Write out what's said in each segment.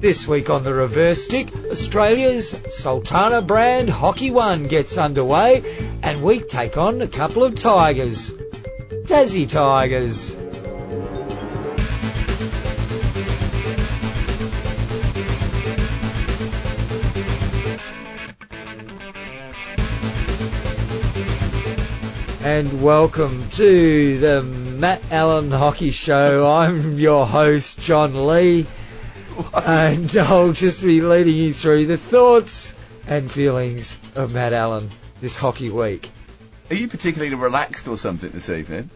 This week on the reverse stick, Australia's Sultana Bran Hockey One gets underway and we take on a couple of Tigers. Tassie Tigers. And welcome to the Matt Allen Hockey Show. I'm your host, John Lee and I'll just be leading you through the thoughts and feelings of Matt Allen this hockey week. Are you particularly relaxed or something this evening?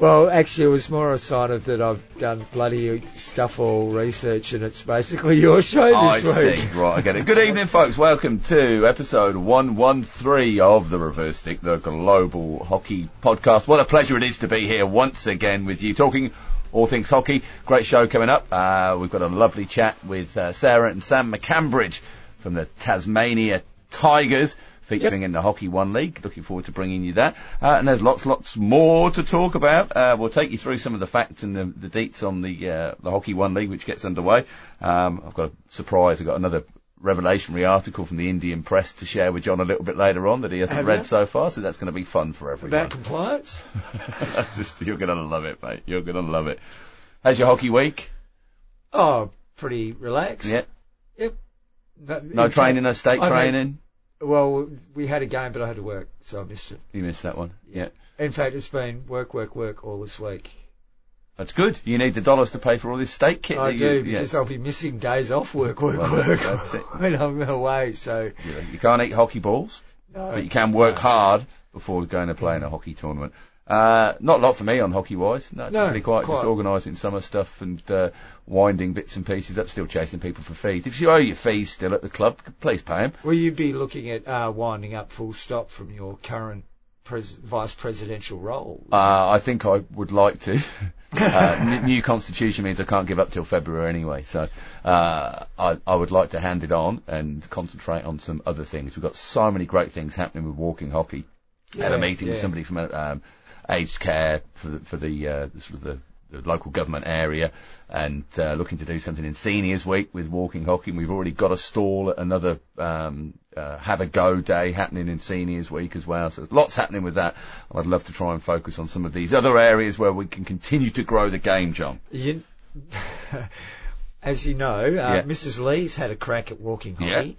Well, actually, it was more a sign of that I've done bloody stuff all research, and it's basically your show this I week. see. Right, I get it. Good evening, folks. Welcome to episode 113 of the Reverse Stick, the global hockey podcast. What a pleasure it is to be here once again with you, talking all things hockey. Great show coming up. Uh, we've got a lovely chat with uh, Sarah and Sam McCambridge from the Tasmania Tigers featuring Yep. in the Hockey One League. Looking forward to bringing you that. Uh, and there's lots, lots more to talk about. Uh, we'll take you through some of the facts and the, the deets on the uh, the Hockey One League, which gets underway. Um, I've got a surprise. I've got another revelationary article from the Indian press to share with John a little bit later on that he hasn't Have read you? so far. So that's going to be fun for everyone. About compliance? Just, you're going to love it, mate. You're going to love it. How's your hockey week? Oh, pretty relaxed. Yeah. Yep. No, No training, no state I've training. Well, we had a game, but I had to work, so I missed it. You missed that one. Yeah. In fact, it's been work, work, work all this week. That's good. You need the dollars to pay for all this state kit. I that do you, yeah. because I'll be missing days off work, work, Well, work that's it. when I'm away. So You, know, you can't eat hockey balls, no, but you can work hard before going to play in a hockey tournament. Uh, not a lot for me on hockey wise. No, No, pretty quiet. Just organising summer stuff and uh, winding bits and pieces up. Still chasing people for fees. If you owe your fees still at the club, please pay them. Will you be looking at uh, winding up full stop from your current pres- vice presidential role? Uh, I think I would like to. uh, n- new constitution means I can't give up till February anyway, so uh, I, I would like to hand it on and concentrate on some other things. We've got so many great things happening with walking hockey. had a meeting with somebody from um, aged care for the, for the uh, sort of the, the local government area and uh, looking to do something in seniors week with walking hockey. And we've already got a stall at another um, uh, have a go day happening in seniors week as well. So lots happening with that. I'd love to try and focus on some of these other areas where we can continue to grow the game, John. You, as you know, uh, Yeah. Mrs. Lee's had a crack at walking Yeah. hockey,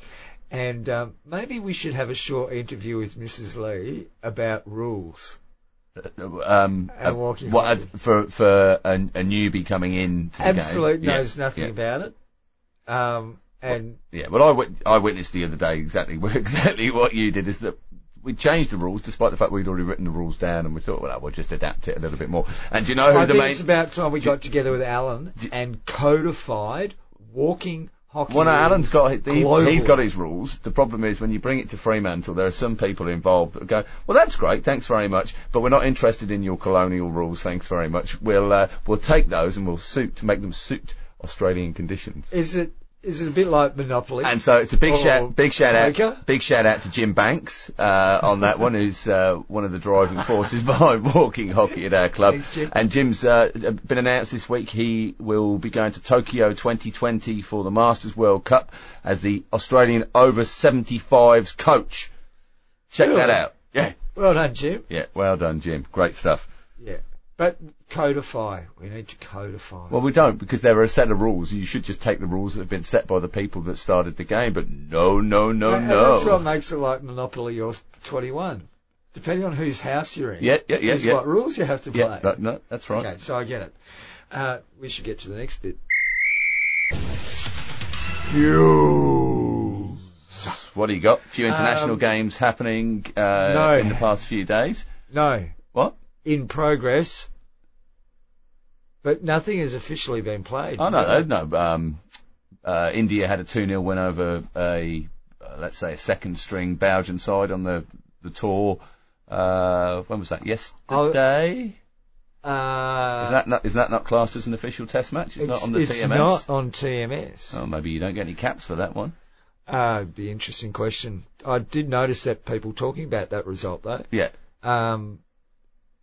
and um, maybe we should have a short interview with Mrs. Lee about rules. Um, And walking what, hockey. for for a, a newbie coming in to the Absolute game. Yeah, knows nothing yeah. about it. Um, and Yeah, well, I, wit- I witnessed the other day exactly exactly what you did. Is that we changed the rules despite the fact we'd already written the rules down, and we thought, well, we'll just adapt it a little bit more. And do you know who I the think main? it's about time we got together with Alan and codified walking hockey. Well, no, Alan's got he's, he's got his rules. The problem is when you bring it to Fremantle, there are some people involved that go, "Well, that's great, thanks very much, but we're not interested in your colonial rules. Thanks very much. We'll uh, we'll take those and we'll suit to make them suit Australian conditions." Is it is it a bit like Monopoly? And so it's a big shout, big shout out, big shout out to Jim Banks uh, on that one, who's uh, one of the driving forces behind walking hockey at our club. Thanks, Jim. And Jim's uh, been announced this week. He will be going to Tokyo 2020 for the Masters World Cup as the Australian over 75s coach. Check that out. Yeah, well done, Jim. yeah. Well done, Jim. Great stuff. Yeah, but codify. We need to codify. Well, we don't because there are a set of rules. You should just take the rules that have been set by the people that started the game. But no, no, no, And no. That's what makes it like Monopoly or 21. Depending on whose house you're in. Yeah, yeah, yeah, is yeah. what rules you have to play. Yeah, no, no, that's right. Okay, so I get it. Uh, we should get to the next bit. You. What do you got? A few international Um, games happening uh, no. in the past few days. No, What? In progress, but nothing has officially been played. Oh no, no. no. Um, uh, India had a 2-0 win over a, uh, let's say, a second string Belgian side on the the tour. Uh, when was that? Yesterday. Uh, is that not is that not classed as an official Test match? It's, not on the it's TMS. not on TMS. Oh, maybe you don't get any caps for that one. Uh, the interesting question. I did notice that people talking about that result though. Yeah. Um,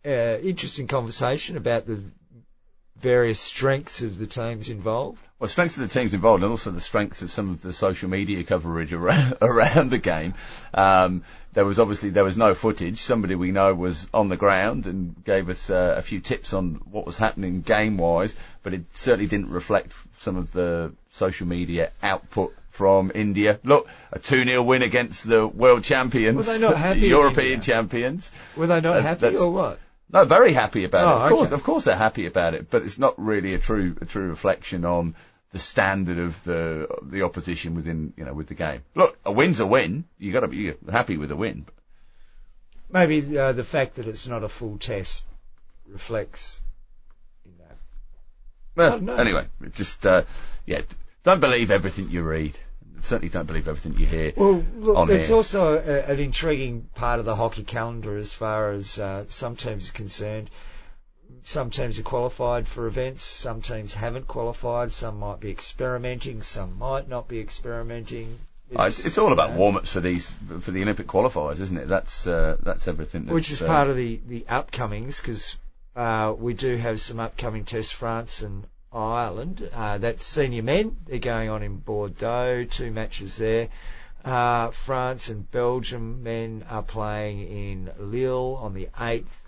uh, interesting conversation about the various strengths of the teams involved. Well, strengths of the teams involved, and also the strengths of some of the social media coverage around, around the game. Um, there was obviously there was no footage. Somebody we know was on the ground and gave us uh, a few tips on what was happening game wise, but it certainly didn't reflect some of the social media output from India. Look, a 2-0 win against the world champions, Were they not happy European champions. Were they not That- happy or what? No, very happy about Oh, it. Of course, of course they're happy about it, but it's not really a true a true reflection on the standard of the the opposition within you know with the game. Look, a win's a win. You got to be happy with a win. Maybe uh, the fact that it's not a full test reflects in that. Well, Oh, no. anyway, just uh, yeah, don't believe everything you read. Certainly don't believe everything you hear. Well, look, it's also a, an intriguing part of the hockey calendar as far as uh, some teams are concerned. Some teams are qualified for events, some teams haven't qualified, some might be experimenting, some might not be experimenting. It's, it's all about uh, warm-ups for these for the Olympic qualifiers, isn't it? That's uh, that's everything. That's, which is uh, part of the the upcomings because uh, we do have some upcoming tests. France and Ireland. Uh, that's senior men. They're going on in Bordeaux. Two matches there. Uh, France and Belgium men are playing in Lille on the 8th,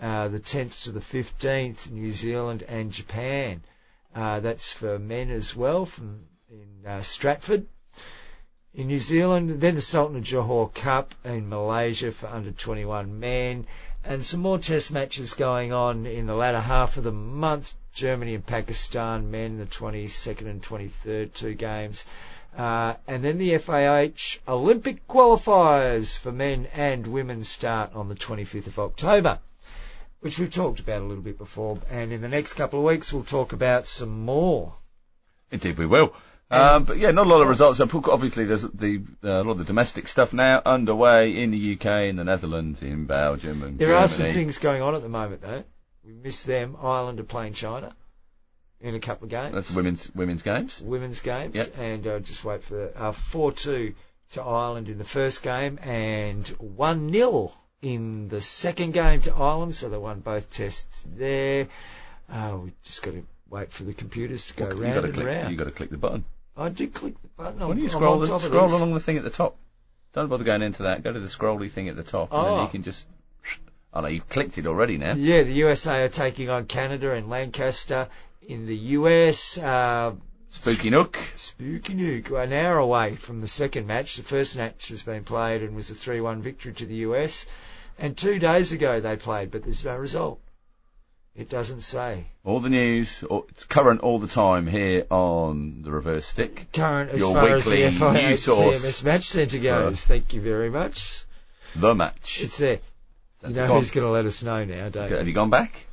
uh, the 10th to the 15th. New Zealand and Japan. Uh, that's for men as well from in uh, Stratford in New Zealand, then the Sultan of Johor Cup in Malaysia for under 21 men, and some more test matches going on in the latter half of the month. Germany and Pakistan men, the 22nd and 23rd, two games. Uh, and then the FIH Olympic qualifiers for men and women start on the 25th of October, which we've talked about a little bit before. And in the next couple of weeks, we'll talk about some more. Indeed, we will. Um, but yeah, not a lot of results. Obviously, there's the uh, a lot of the domestic stuff now underway in the UK, in the Netherlands, in Belgium, and There Germany. are some things going on at the moment, though. We miss them. Ireland are playing China in a couple of games. That's women's women's games. women's games, Yep. and uh, just wait for uh, four two to Ireland in the first game, and one 0 in the second game to Ireland. So they won both tests there. Uh, we just got to wait for the computers to go you round and click. round. You got to click the button. I did click the button. Why don't you scroll the, scroll along the thing at the top? Don't bother going into that. Go to the scrolly thing at the top, and then Oh. you can just. Oh no, you've clicked it already now. Yeah, the USA are taking on Canada and Lancaster in the US. Uh, Spooky Nook. Spooky Nook, an hour away from the second match. The first match has been played and was a 3-1 victory to the US. And two days ago they played, but there's no result. It doesn't say. All the news. It's current all the time here on the reverse stick. Current as Your far as the weekly FIH news source TMS Match Centre goes. Thank you very much. The match. It's there. You know gone. who's going to let us know now, don't Have you? gone back?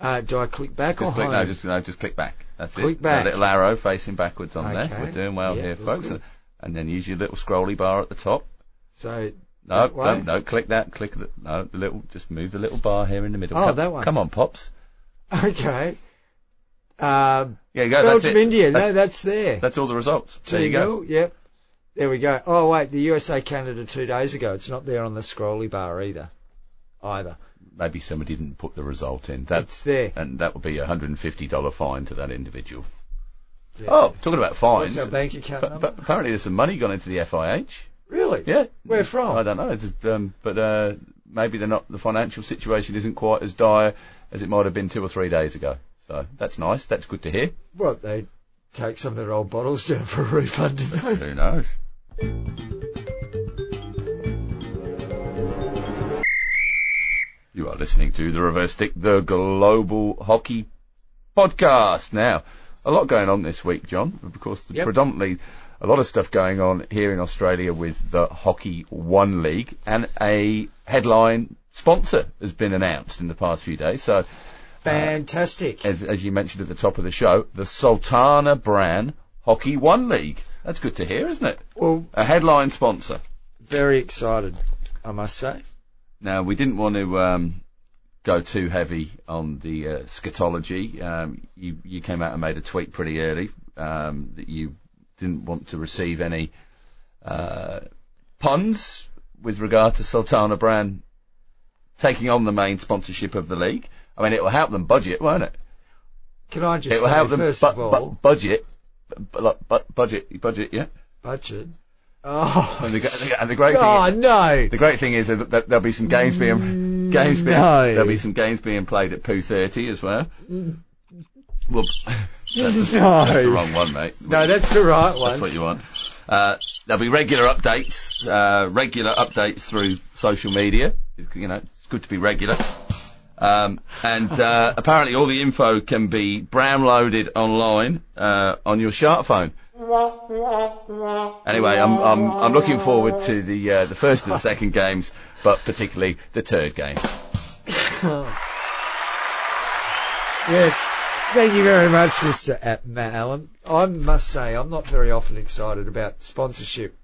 Uh, do I click back or Just click home? no, just no, just click back. That's Click it. back. A little arrow facing backwards on there. We're doing well Yeah, here, folks. good. And then use your little scrolly bar at the top. So, No, don't, no, click that. Click the no, the little. Just move the little bar here in the middle. Oh, come, that one. Come on, pops. okay. Um, Yeah, you go. That's Belgium, it. India. That's, No, that's there. that's all the results. There you go. 2-0, Yep. There we go. Oh wait, the USA Canada two days ago. It's not there on the scrolly bar either. Either. Maybe somebody didn't put the result in. That It's there. and that would be a hundred and fifty dollar fine to that individual. Yeah. Oh, talking about fines. What's our bank account But, number? but apparently there's some money gone into the FIH. really? Yeah. Where from? I don't know. It's just, um, but uh, maybe they're not. The financial situation isn't quite as dire as it might have been two or three days ago. So that's nice. That's good to hear. What they take some of their old bottles down for a refund, did they? Who knows? You are listening to the Reverse Stick, the Global Hockey Podcast. Now, a lot going on this week, John. Of course, Yep. predominantly a lot of stuff going on here in Australia with the Hockey One League, and a headline sponsor has been announced in the past few days. So, uh, Fantastic. as, as you mentioned at the top of the show, the Sultana Bran Hockey One League. That's good to hear, isn't it? well, A headline sponsor. very excited, I must say. Now, we didn't want to um, go too heavy on the uh, scatology. Um, you, you came out and made a tweet pretty early um, that you didn't want to receive any uh, puns with regard to Sultana Bran taking on the main sponsorship of the league. I mean, it will help them budget, won't it? Can I just It will say, help them first bu- of all, bu- budget, bu- bu- budget, budget, yeah. budget? Oh, And the, and the great thing, oh is, no! the great thing is that there'll be some games being games being No. there'll be some games being played at Poo thirty as well. Well, that's the wrong one, mate. No, that's the right one. That's what you want. Uh, there'll be regular updates, uh, regular updates through social media. It's, you know, it's good to be regular. Um, and uh, apparently all the info can be downloaded online uh, on your smartphone. Anyway, I'm I'm I'm looking forward to the uh, the first and the second games, but particularly the third game. Yes. Thank you very much, Mr. At Matt Allen. I must say, I'm not very often excited about sponsorship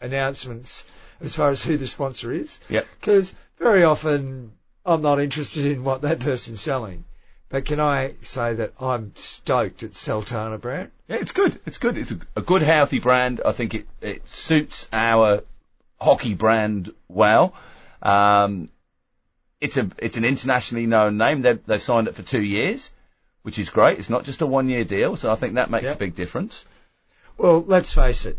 announcements as far as who the sponsor is. Yep. Because very often I'm not interested in what that person's selling. But can I say that I'm stoked at Sultana Bran? Yeah, it's good. It's good. It's a, a good, healthy brand. I think it, it suits our hockey brand well. Um, it's a it's an internationally known name. They've, they've signed it for two years, which is great. It's not just a one year deal, so I think that makes Yep. a big difference. Well, let's face it.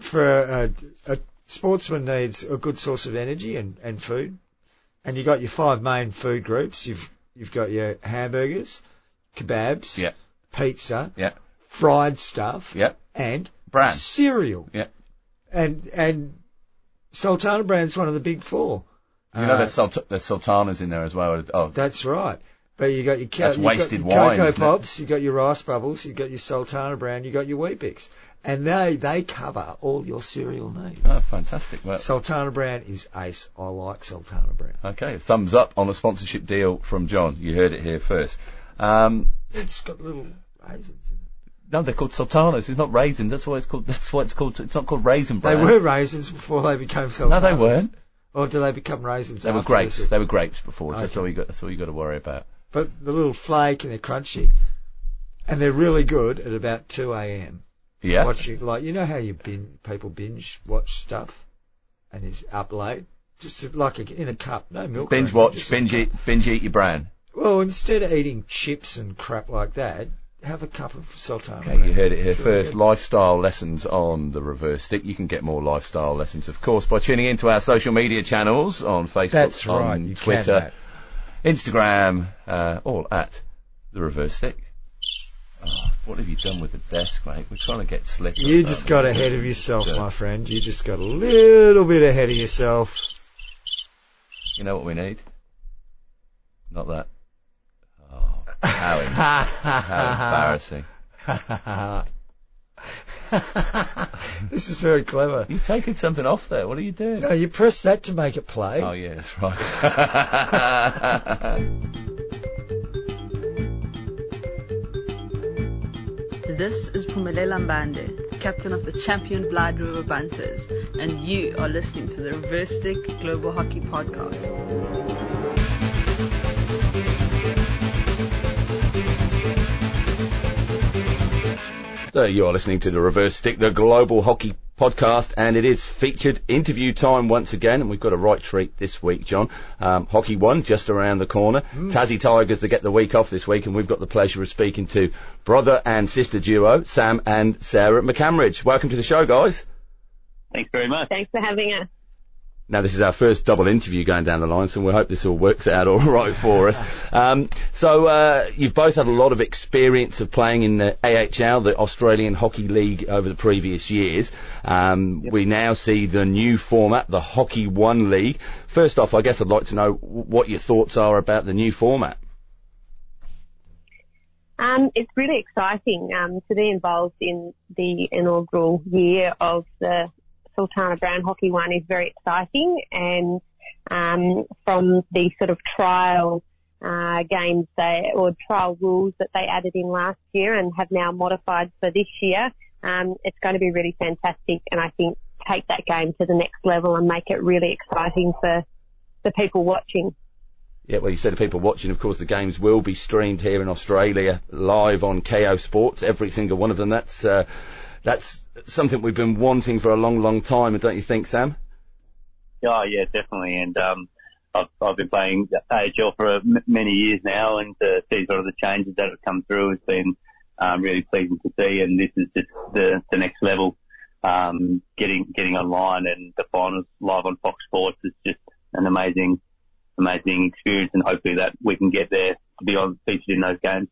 For a, a sportsman needs a good source of energy and, and food, and you got your five main food groups. You've you've got your hamburgers, kebabs, Yeah. pizza, Yeah, fried stuff, yeah. and Brand. cereal. Yeah. And and Sultana Bran's one of the big four. You know, Uh, there's, sulta- there's sultanas in there as well. Oh, That's right. But you got your, That's you got your wine, Cocoa? Pops, you got your Rice Bubbles, you got your Sultana Bran, you got your Weet-Bix, and they they cover all your cereal needs. oh, fantastic. Well, Sultana Bran is ace. I like Sultana Bran. okay, thumbs up on a sponsorship deal from John. You heard it here first. Um, It's got little raisins in it. no, they're called sultanas. It's not raisins. That's why it's called. That's why it's called. It's not called raisin They were raisins before they became sultanas. No, they weren't. Or do they become raisins? They were grapes. this? They were grapes before. That's all you got. That's all you got to worry about. But the little flake and they're crunchy, and they're really good at about 2 a.m. Yeah. Watching like you know how you bin people binge watch stuff, and it's up late, just like a, in a cup, no milk. binge watch. just in a Binge eat. Binge eat your bran. Well, instead of eating chips and crap like that, have a cup of sultana. Okay, you heard it here It's really first. good. Lifestyle lessons on the reverse stick. You can get more lifestyle lessons, of course, by tuning into our social media channels on Facebook, That's on right. You Twitter, Instagram, uh, all at the reverse stick. Oh, what have you done with the desk, mate? We're trying to get slick. You just got ahead of yourself, my friend. You just got a little bit ahead of yourself. You know what we need? Not that. Oh, how, em- how embarrassing. this is very clever. You've taken something off there. What are you doing? No, you press that to make it play. Oh, yeah, that's right. This is Phumelela Mbande, captain of the champion Blyde River Bunters, and you are listening to the Reverse Stick Global Hockey Podcast. So you are listening to the Reverse Stick, the Global Hockey Podcast, and it is featured interview time once again, and we've got a right treat this week, John. Um, Hockey One just around the corner. Tassie Tigers to get the week off this week, and we've got the pleasure of speaking to brother and sister duo, Sam and Sarah McCambridge. Welcome to the show, guys. Thanks very much. Thanks for having us. Now this is our first double interview going down the line, so we hope this all works out all right for us. Um, so uh, you've both had a lot of experience of playing in the AHL, the Australian Hockey League, over the previous years. Um, We now see the new format, the Hockey One League. First off, I guess I'd like to know what your thoughts are about the new format. Um, it's really exciting um, to be involved in the inaugural year of the Sultana Bran Hockey One is very exciting and um, from the sort of trial uh, games they, or trial rules that they added in last year and have now modified for this year, um, it's going to be really fantastic and I think take that game to the next level and make it really exciting for the people watching. Yeah, well, you said to people watching, of course, the games will be streamed here in Australia live on Kayo Sports, every single one of them. That's uh, that's something we've been wanting for a long, long time, don't you think, Sam? Oh yeah, definitely. And um, I've, I've been playing AHL for m- many years now, and to see sort of the changes that have come through has been um, really pleasing to see. And this is just the, the next level. Um, getting getting online and the finals live on Fox Sports is just an amazing, amazing experience, and hopefully that we can get there to be on featured in those games.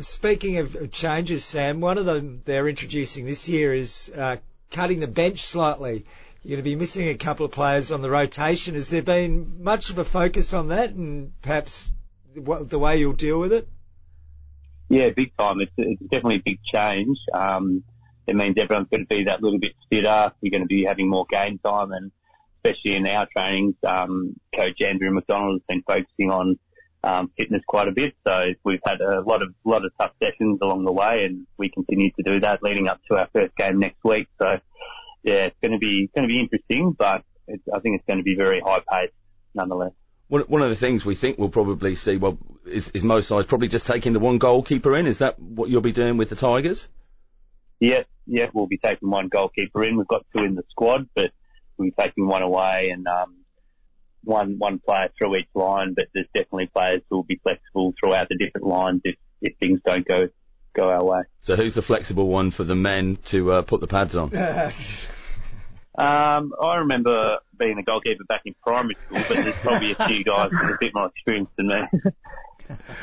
Speaking of changes, Sam, one of them they're introducing this year is uh, cutting the bench slightly. You're going to be missing a couple of players on the rotation. Has there been much of a focus on that, and perhaps the way you'll deal with it? Yeah, big time. It's, it's definitely a big change. Um, it means everyone's going to be that little bit fitter. You're going to be having more game time, and especially in our trainings, um, Coach Andrew McDonald has been focusing on um, fitness quite a bit. So we've had a lot of lot of tough sessions along the way, and we continue to do that leading up to our first game next week. So yeah, it's going to be going to be interesting, but I think it's going to be very high paced nonetheless. One, one of the things we think we'll probably see, well, is, is most sides probably just taking the one goalkeeper in. Is that what you'll be doing with the Tigers? Yeah, yeah, we'll be taking one goalkeeper in. We've got two in the squad, but we'll be taking one away and um, one one player through each line. But there's definitely players who will be flexible throughout the different lines if if things don't go go our way. So who's the flexible one for the men to uh, put the pads on? Um, I remember being a goalkeeper back in primary school, but there's probably a few guys with a bit more experience than me.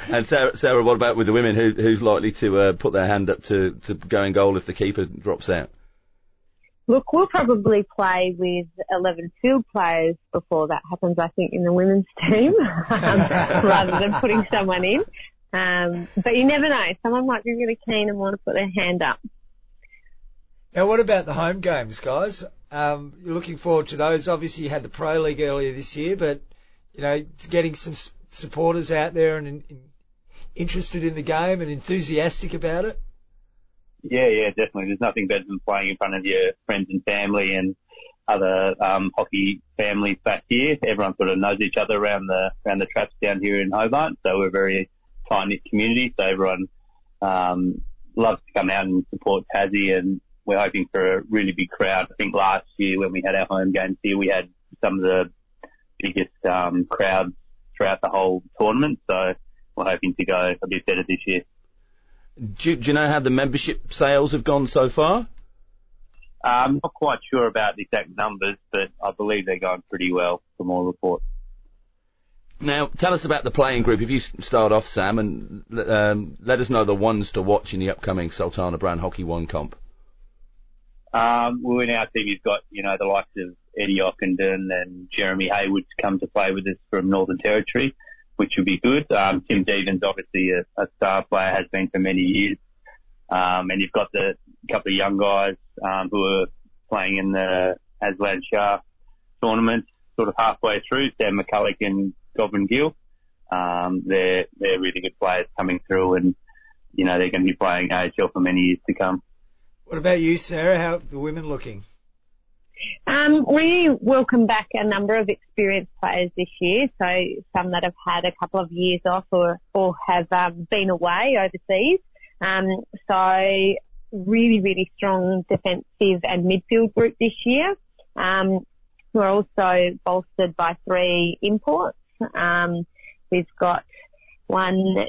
and Sarah, Sarah, what about with the women? Who, who's likely to uh, put their hand up to, to go in goal if the keeper drops out? Look, we'll probably play with 11 field players before that happens, I think, in the women's team, um, rather than putting someone in. Um, but you never know. Someone might be really keen and want to put their hand up. Now, what about the home games, guys? Um, you're looking forward to those. Obviously, you had the Pro League earlier this year, but you know, getting some supporters out there and, and interested in the game and enthusiastic about it. Yeah, yeah, definitely. There's nothing better than playing in front of your friends and family and other um, hockey families back here. Everyone sort of knows each other around the around the traps down here in Hobart, so we're a very tight knit community. So everyone um, loves to come out and support Tassie, and we're hoping for a really big crowd. I think last year when we had our home games here, we had some of the biggest um, crowds throughout the whole tournament. So we're hoping to go a bit better this year. Do you, do you know how the membership sales have gone so far? I'm not quite sure about the exact numbers, but I believe they're going pretty well from all reports. Now, tell us about the playing group. If you start off, Sam, and um, let us know the ones to watch in the upcoming Sultana Bran Hockey One comp. Um, well, in our team, you've got, you know, the likes of Eddie Ockenden and Jeremy Hayward to come to play with us from Northern Territory, which would be good. Um, Tim Deavin, obviously a, a, star player, has been for many years. Um, and you've got the couple of young guys, um, who are playing in the Azlan Shah tournament, sort of halfway through, Sam McCulloch and Godwin Gill. Um, they're, they're really good players coming through and, you know, they're going to be playing AHL for many years to come. What about you, Sarah? How are the women looking? Um, we welcome back a number of experienced players this year, so some that have had a couple of years off or, or have um, been away overseas. Um, so really, really strong defensive and midfield group this year. Um, we're also bolstered by three imports. Um, we've got one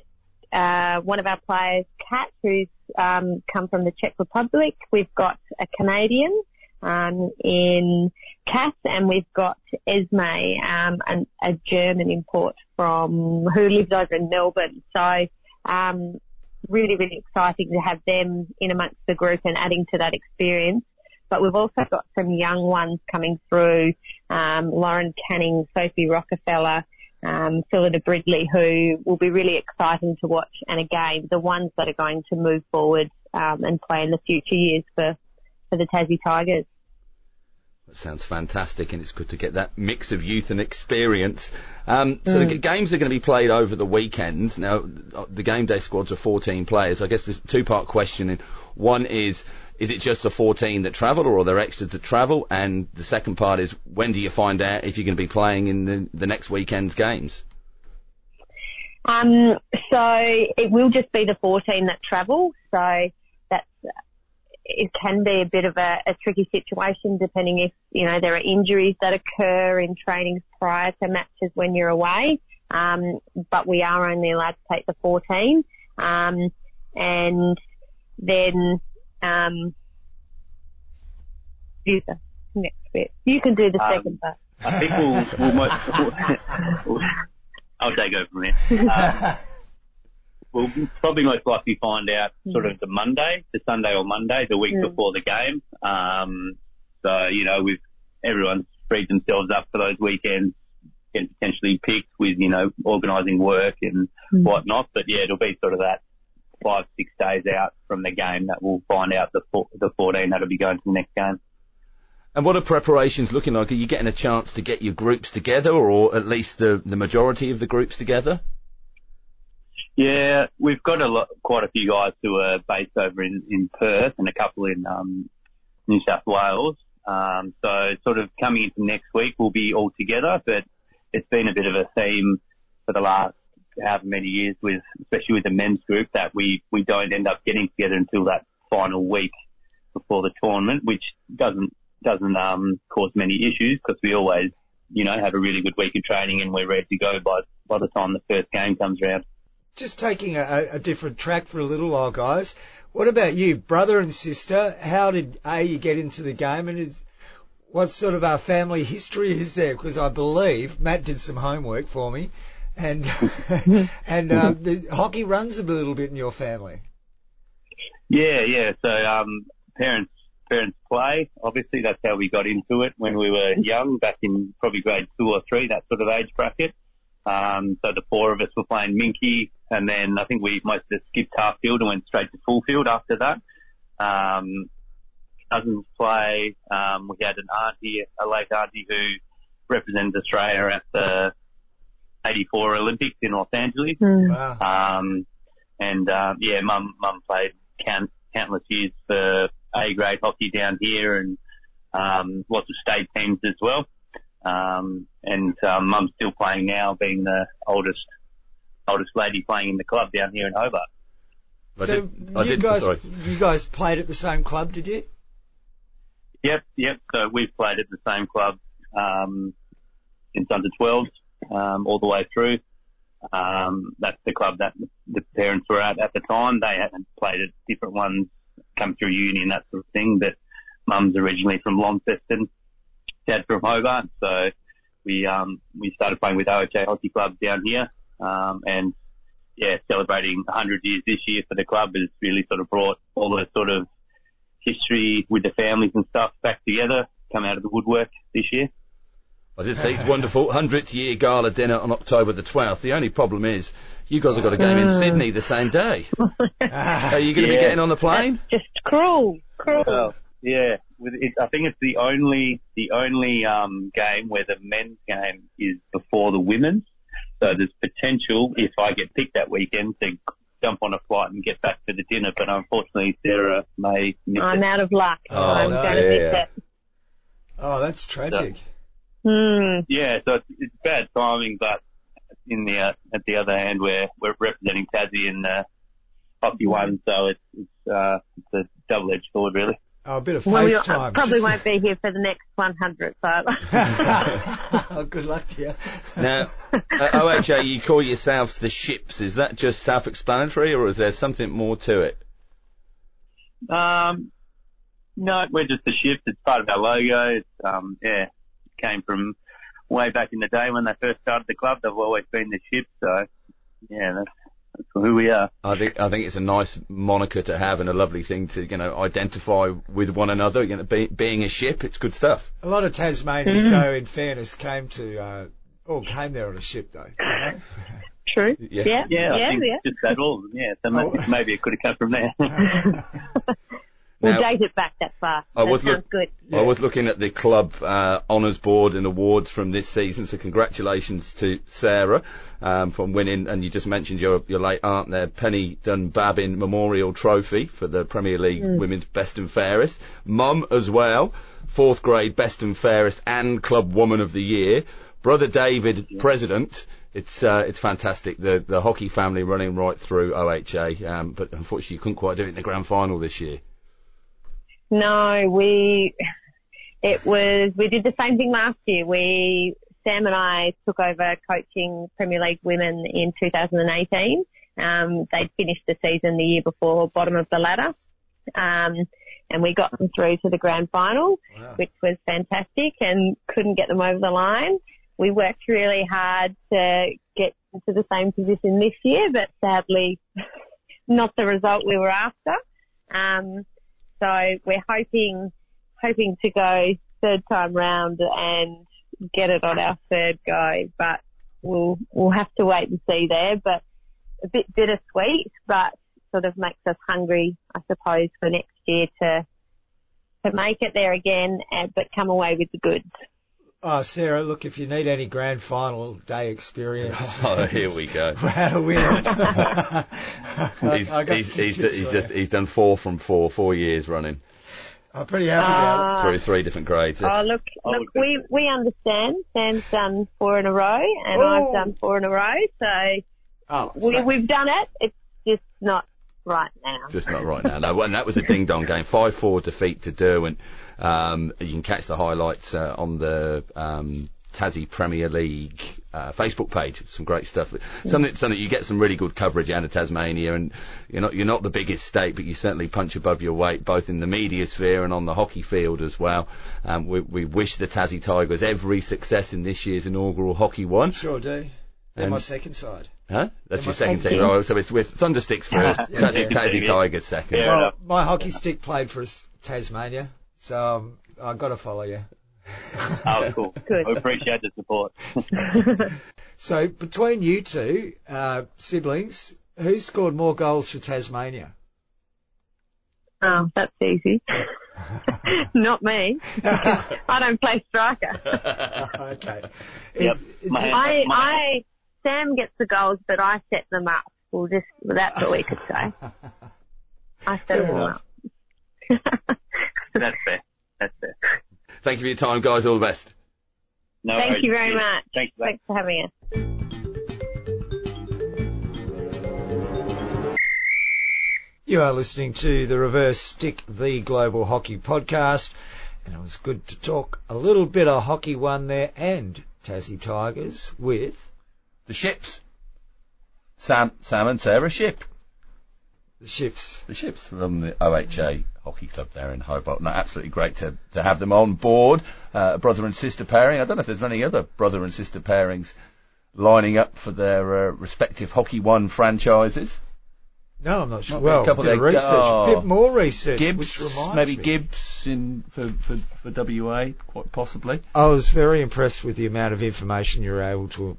uh, one of our players, Kat, who's um, come from the Czech Republic. We've got a Canadian um, in Cass, and we've got Esme, um, an, a German import from who lives over in Melbourne. So um, really, really exciting to have them in amongst the group and adding to that experience. But we've also got some young ones coming through, um, Lauren Canning, Sophie Rockefeller, um, Phillida Bridley, who will be really exciting to watch. And again, the ones that are going to move forward um, and play in the future years for, for the Tassie Tigers. That sounds fantastic, and it's good to get that mix of youth and experience. Um, so mm. the games are going to be played over the weekend. Now, the game day squads are 14 players. I guess there's a two-part question. One is, is it just the 14 that travel, or are there extras that travel? And the second part is, when do you find out if you're going to be playing in the, the next weekend's games? Um, so it will just be the 14 that travel. So that's it can be a bit of a, a tricky situation depending if, you know, there are injuries that occur in trainings prior to matches when you're away. Um, but we are only allowed to take the 14. Um, and then, um, you the next bit. You can do the Um, second part. I think we'll, we'll most, I'll take over from here. We'll probably most likely find out sort of the Monday, the Sunday or Monday, the week Mm. before the game. Um, so, you know, we've, everyone's freed themselves up for those weekends, getting potentially picked with, you know, organising work and Mm. whatnot. But yeah, it'll be sort of that five, six days out from the game that we'll find out the, four, the 14 that'll be going to the next game. And what are preparations looking like? Are you getting a chance to get your groups together, or at least the, the majority of the groups together? Yeah, we've got a lot, quite a few guys who are based over in, in Perth and a couple in um, New South Wales. Um, so sort of coming into next week, we'll be all together, but it's been a bit of a theme for the last however many years with, especially with the men's group that we, we don't end up getting together until that final week before the tournament, which doesn't, doesn't, um, cause many issues because we always, you know, have a really good week of training and we're ready to go by, by the time the first game comes around. Just taking a, a different track for a little while, guys. What about you, brother and sister? How did A, you get into the game and is, what sort of our family history is there? Because I believe Matt did some homework for me and, and, uh, the hockey runs a little bit in your family. Yeah, yeah. So um, parents parents play. Obviously, that's how we got into it when we were young, back in probably grade two or three, that sort of age bracket. Um, so the four of us were playing Minkey, and then I think we most of us skipped half field and went straight to full field after that. Um, cousins play. Um, we had an auntie, a late auntie who represented Australia at the 84 Olympics in Los Angeles. Mm. Wow. Um, and um, yeah, mum mum played count, countless years for A grade hockey down here, and um, lots of state teams as well. Um, and um, mum's still playing now, being the oldest oldest lady playing in the club down here in Hobart. I so did- I you did- guys, sorry. you guys played at the same club, did you? Yep, yep. So we've played at the same club um, since under 12s um, all the way through. Um, that's the club that the parents were at at the time. They hadn't played at different ones, come through uni and that sort of thing. But mum's originally from Launceston, dad from Hobart. So we um, we started playing with OHA Hockey Club down here, um, and yeah, celebrating 100 years this year for the club has really sort of brought all the sort of history with the families and stuff back together, come out of the woodwork this year. I did say it's wonderful. 100th year gala dinner on October the 12th. The only problem is, you guys have got a game in Sydney the same day. Are you going to be getting on the plane? Just cruel, cruel. Well, yeah, with it, I think it's the only the only um, game where the men's game is before the women's. So there's potential if I get picked that weekend to jump on a flight and get back for the dinner. But unfortunately, Sarah may miss I'm it. out of luck. Oh, I'm no, going to yeah. miss it. Oh, that's tragic. Hmm. Yeah, so it's, it's bad timing, but in the uh, at the other hand, we're we're representing Tassie in the hockey one, so it's it's, uh, it's a double edged sword, really. Oh, a bit of Well, we FaceTime. probably Just- won't be here for the next 100, so. oh, good luck to you. Now, at OHA, you call yourselves the ships. Is that just self-explanatory, or is there something more to it? Um, no, we're just the ships. It's part of our logo. It's um, yeah, came from way back in the day when they first started the club. They've always been the ships, so yeah, that's, that's who we are. I think I think it's a nice moniker to have and a lovely thing to you know identify with one another. You know, be, being a ship, it's good stuff. A lot of Tasmanians, though, in fairness, came to, uh, all came there on a ship, though. you know? True. Yeah. Yeah, Yeah, I yeah, think yeah. just that all. Yeah, so Oh. maybe, maybe it could have come from there. We'll Now- date it back that far. I that was sounds look- good. I was looking at the club uh, honours board and awards from this season, so congratulations to Sarah um, for winning. And you just mentioned your your late aunt there, Penny Dunbabin Memorial Trophy for the Premier League Women's Best and Fairest. Mum as well, fourth grade Best and Fairest and Club Woman of the Year. Brother David, President. It's uh, it's fantastic. The the hockey family running right through OHA, um, but unfortunately you couldn't quite do it in the grand final this year. No, we, it was, we did the same thing last year. We, Sam and I took over coaching Premier League women in 2018. Um, they'd finished the season the year before, bottom of the ladder. Um, and we got them through to the grand final, Wow. which was fantastic and couldn't get them over the line. We worked really hard to get into the same position this year, but sadly not the result we were after. Um, so we're hoping, hoping to go third time round and get it on our third go, but we'll, we'll have to wait and see there, but a bit bittersweet, but sort of makes us hungry, I suppose, for next year to, to make it there again, and, but come away with the goods. Oh, Sarah, look, if you need any grand final day experience. Oh, here we go. How to win it. He's, he's, he's, tips he's just, he's done four from four, four years running I'm pretty happy about Ah. through three different grades. Oh, look, look, we, we understand. Sam's done four in a row and Oh. I've done four in a row, so. Oh, we, so- we've done it. It's just not right now. Just not right now. No, and that was a ding dong game. 5 4 defeat to Derwent. Um, you can catch the highlights uh, on the um, Tassie Premier League uh, Facebook page. Some great stuff. Something, something you get some really good coverage out of Tasmania, and you're not you're not the biggest state, but you certainly punch above your weight, both in the media sphere and on the hockey field as well. Um, we, we wish the Tassie Tigers every success in this year's inaugural Hockey One. Sure do. They're And- my second side. Huh? That's Yeah, your my second second team. team. Oh, so it's with Thundersticks first, Yeah. Tassie, Yeah. Tassie Tigers second. Yeah. well, my hockey stick played for Tasmania, so um, I've got to follow you. Oh, cool. Good. We appreciate the support. So between you two uh, siblings, who scored more goals for Tasmania? Oh, that's easy. not me. I don't play striker. okay. Yep. Is- My- I, my- I, Sam gets the goals, but I set them up. We'll just, that's what we could say. I set Fair them enough. up. That's fair. That's fair. Thank you for your time, guys. All the best. No Thank worries. you very much. Thanks for. Thanks for having us. You are listening to the Reverse Stick, the Global Hockey Podcast, and it was good to talk a little bit of hockey one there and Tassie Tigers with The ships. Sam, Sam and Sarah Ship. the Ships. The ships from the OHA Hockey Club there in Hobart. No, absolutely great to, to have them on board. Uh, brother and sister pairing. I don't know if there's many other brother and sister pairings lining up for their uh, respective Hockey One franchises. No, I'm not sure. Might be a Well, couple bit of research, Oh. bit more research, Gibbs, which reminds maybe me. Gibbs in for, for, for WA, quite possibly. I was very impressed with the amount of information you were able to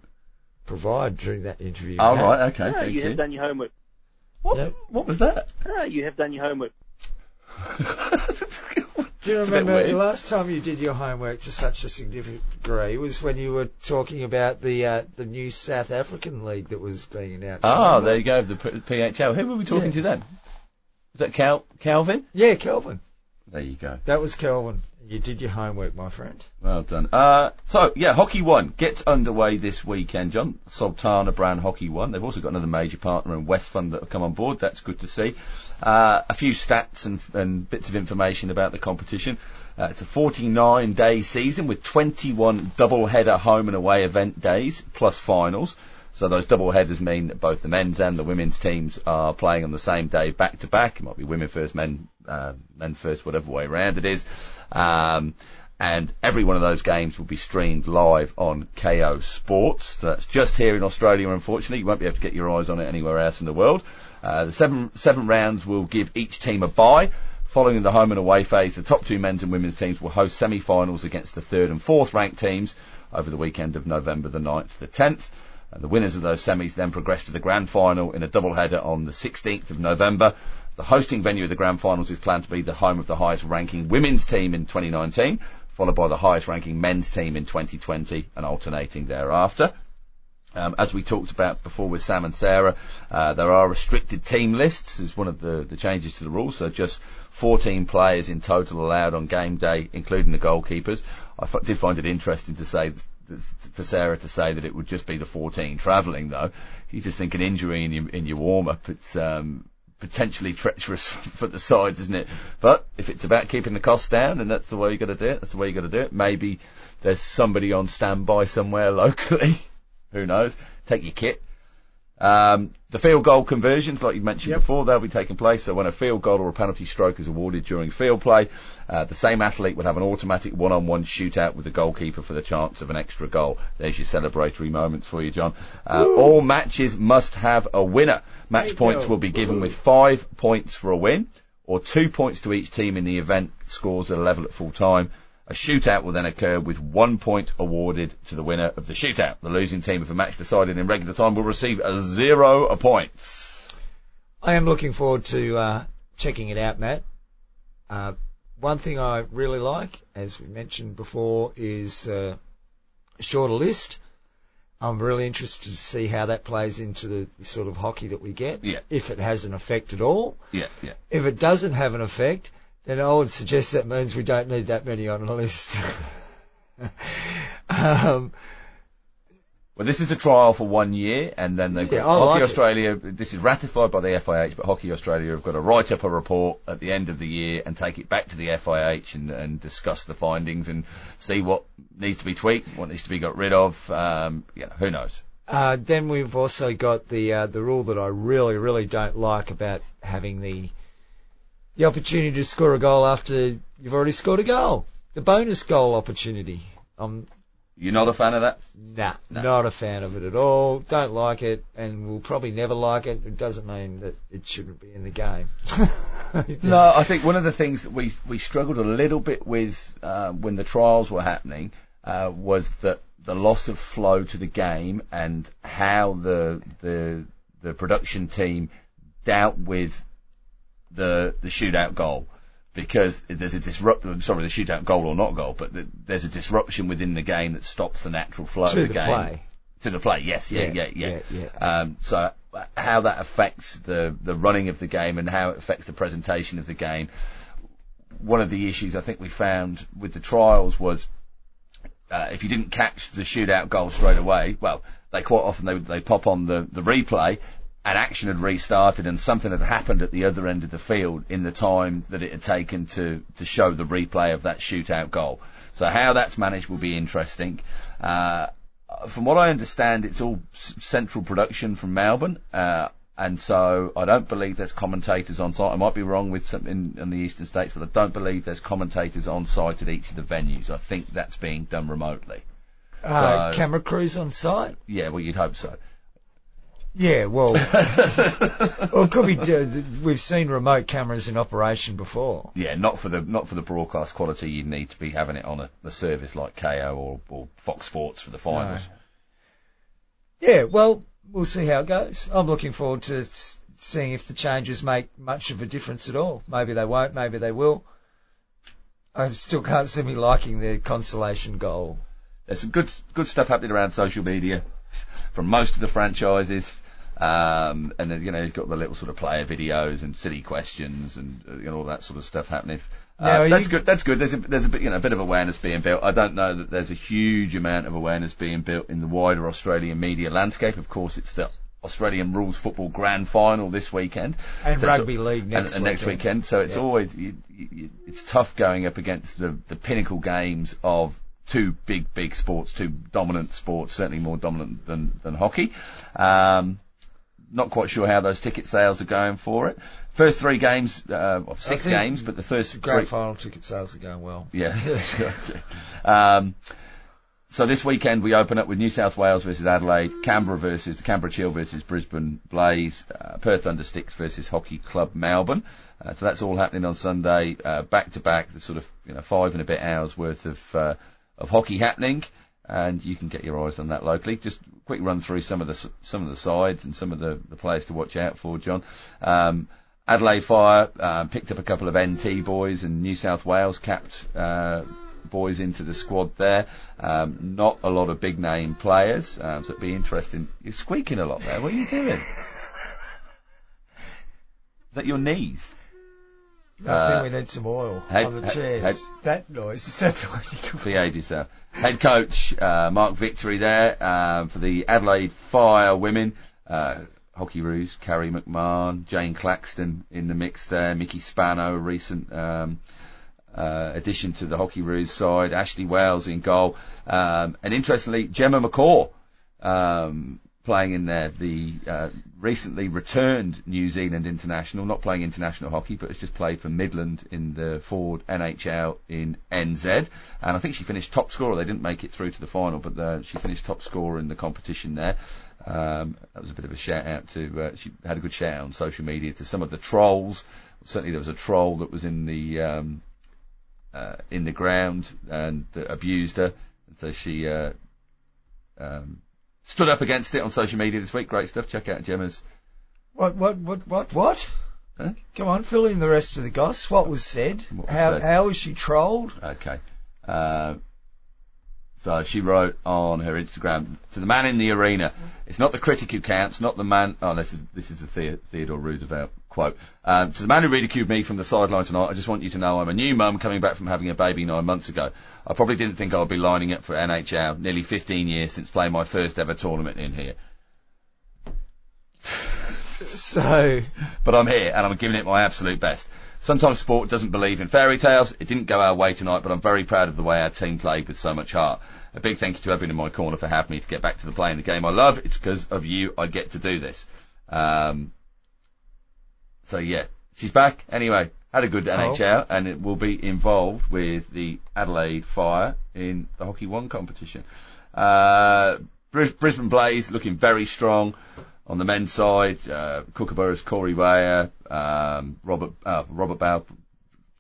provide during that interview. Oh, right, okay, Ah, thank you you. have done your homework. What, Yep. what was that? Ah, you have done your homework. Do you It's a bit remember the last time you did your homework to such a significant degree was when you were talking about the uh, the new South African league that was being announced? Ah, there you go, the PHL. Who were we talking Yeah. to then? Was that Cal- Calvin? Yeah, Calvin. There you go. That was Kelvin. You did your homework, my friend. Well done. Uh, so yeah, Hockey One gets underway this weekend, John. Sultana Bran Hockey One. They've also got another major partner in Westfund that have come on board. That's good to see. Uh, a few stats and, and bits of information about the competition. Uh, it's a 49 day season with 21 double header home and away event days plus finals. So those double headers mean that both the men's and the women's teams are playing on the same day back to back. It might be women first, men uh, men first, whatever way round it is. Um, and every one of those games will be streamed live on Kayo Sports. So that's just here in Australia, unfortunately. You won't be able to get your eyes on it anywhere else in the world. Uh, the seven seven rounds will give each team a bye. Following the home and away phase, the top two men's and women's teams will host semi-finals against the third and fourth ranked teams over the weekend of November the 9th to the 10th. And the winners of those semis then progress to the grand final in a double header on the 16th of November. The hosting venue of the grand finals is planned to be the home of the highest ranking women's team in 2019, followed by the highest ranking men's team in 2020 and alternating thereafter. Um, as we talked about before with Sam and Sarah, uh, there are restricted team lists as one of the, the changes to the rules. So just 14 players in total allowed on game day, including the goalkeepers. I f- did find it interesting to say for Sarah to say that it would just be the 14 travelling though. You just think an injury in your in your warm up, it's um, potentially treacherous for the sides, isn't it? But if it's about keeping the costs down, and that's the way you got to do it, that's the way you got to do it. Maybe there's somebody on standby somewhere locally. Who knows? Take your kit. Um, the field goal conversions, like you mentioned Yep. before, they'll be taking place. So when a field goal or a penalty stroke is awarded during field play, uh, the same athlete will have an automatic one-on-one shootout with the goalkeeper for the chance of an extra goal. There's your celebratory moments for you, John. Uh, all matches must have a winner. Match points go. will be given with five points for a win, or two points to each team in the event scores are level at full time. A shootout will then occur with one point awarded to the winner of the shootout. The losing team, if a match decided in regular time, will receive a zero points. I am looking forward to uh, checking it out, Matt. Uh, one thing I really like, as we mentioned before, is uh, a shorter list. I'm really interested to see how that plays into the, the sort of hockey that we get, Yeah. if it has an effect at all. Yeah, yeah. If it doesn't have an effect, then I would suggest that means we don't need that many on the list. um, Well, this is a trial for one year, and then they've got I Hockey like it. Australia. This is ratified by the FIH, but Hockey Australia have got to write up a report at the end of the year and take it back to the FIH and, and discuss the findings and see what needs to be tweaked, what needs to be got rid of. Um, you know, who knows? Uh, then we've also got the uh, the rule that I really really don't like about having the the opportunity to score a goal after you've already scored a goal. The bonus goal opportunity. I'm You're not a fan of that? nah, No. not a fan of it at all. Don't like it, and will probably never like it. It doesn't mean that it shouldn't be in the game. No, I think one of the things that we we struggled a little bit with uh, when the trials were happening uh, was that the loss of flow to the game and how the the the production team dealt with the the shootout goal because there's a disrupt. Sorry, the shootout goal or not goal, but the, there's a disruption within the game that stops the natural flow to of the the game play. to the play. Yes, yeah, yeah, yeah. yeah, yeah. Um, so how that affects the the running of the game and how it affects the presentation of the game. One of the issues I think we found with the trials was uh, if you didn't catch the shootout goal straight away, well, they quite often they they pop on the the replay. And action had restarted, and something had happened at the other end of the field in the time that it had taken to to show the replay of that shootout goal. So how that's managed will be interesting. Uh, from what I understand, it's all central production from Melbourne, uh, and so I don't believe there's commentators on site. I might be wrong with something in the eastern states, but I don't believe there's commentators on site at each of the venues. I think that's being done remotely. Uh, so- camera crews on site. Yeah, well, you'd hope so. Yeah, well, well, it could be. uh, We've seen remote cameras in operation before. Yeah, not for the not for the broadcast quality. You need to be having it on a, a service like Kayo or, or Fox Sports for the finals. Yeah, well, we'll see how it goes. I'm looking forward to s- seeing if the changes make much of a difference at all. Maybe they won't, maybe they will. I still can't see me liking the consolation goal. There's some good good stuff happening around social media from most of the franchises. Um, and then, you know, you've got the little sort of player videos and silly questions and uh, you know, all that sort of stuff happening. Uh, are that's you- good. That's good. There's a there's a bit you know a bit of awareness being built. I don't know that there's a huge amount of awareness being built in the wider Australian media landscape. Of course, it's the Australian rules football grand final this weekend And So rugby league next and, and next weekend. weekend. So it's Yeah. always you, you, it's tough going up against the the pinnacle games of two big big sports, two dominant sports, certainly more dominant than than hockey. Um, not quite sure how those ticket sales are going for it. First three games, uh, six games, but the first The three, grand final ticket sales are going well. yeah. um, so this weekend we open up with New South Wales versus Adelaide, Canberra versus the Canberra Chill versus Brisbane Blaze, uh, Perth Thundersticks versus Hockey Club Melbourne. Uh, so that's all happening on Sunday, uh, back to back. The sort of you know five and a bit hours worth of uh, of hockey happening, and you can get your eyes on that locally. Just quick run through some of the some of the sides and some of the, the players to watch out for, John. Um, Adelaide Fire uh, picked up a couple of NT boys and New South Wales capped uh, boys into the squad there. Um, not a lot of big name players, um, so it'd be interesting. You're squeaking a lot there. What are you doing? Is that your knees? I Uh, think we need some oil head- on the head- chairs. head- that noise is that one you can Behave yourself. Head coach uh, Mark Victory there uh, for the Adelaide Fire women. Uh, Hockey Roos, Karri McMahon, Jane Claxton in the mix there, Miki Spano, recent um, uh, addition to the Hockey Roos side, Ashley Wales in goal, um, and interestingly, Gemma McCaw um, playing in there, the uh, recently returned New Zealand international, not playing international hockey, but has just played for Midland in the Ford NHL in NZ, and I think she finished top scorer. They didn't make it through to the final, but uh, she finished top scorer in the competition there. Um, that was a bit of a shout out to. Uh, she had a good shout out on social media to some of the trolls. Certainly, there was a troll that was in the um, uh, in the ground and abused her, and so she uh, um, stood up against it on social media this week. Great stuff. Check out Gemma's. What, what, what, what, what? Huh? Come on, fill in the rest of the goss. What was said? What was how, said? how was she trolled? Okay. Uh, so she wrote on her Instagram to the man in the arena. It's not the critic who counts, not the man. Oh, this is this is a the- Theodore Roosevelt quote. Um, to the man who ridiculed me from the sideline tonight, I just want you to know I'm a new mum coming back from having a baby nine months ago. I probably didn't think I'd be lining up for NHL. Nearly 15 years since playing my first ever tournament in here, So, but I'm here and I'm giving it my absolute best. Sometimes sport doesn't believe in fairy tales. It didn't go our way tonight, but I'm very proud of the way our team played with so much heart. A big thank you to everyone in my corner for having me to get back to the playing the game I love. It's because of you I get to do this. Um, so yeah, she's back. Anyway, had a good NHL and it will be involved with the Adelaide Fire in the Hockey One competition. Uh, Bris- Brisbane Blaze looking very strong on the men's side. Uh, Kookaburra's Corey Weyer, um, Robert uh, Robert Bow,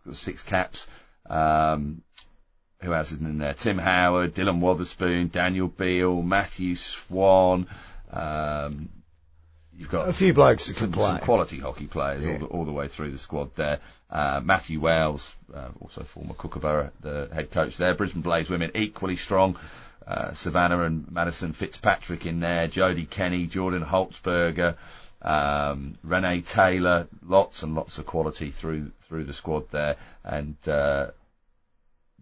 got six caps. Um, who else is in there? Tim Howard, Dylan Wotherspoon, Daniel Beale, Matthew Swann. Um, you've got a few blokes that some, some quality hockey players Yeah. all, the, all the way through the squad there. Uh, Matthew Wales, uh, also former Kookaburra, the head coach there. Brisbane Blaze women equally strong. Uh, Savannah and Madison Fitzpatrick in there. Jodie Kenny, Jordyn Holzberger, um, Renee Taylor. Lots and lots of quality through through the squad there. And uh,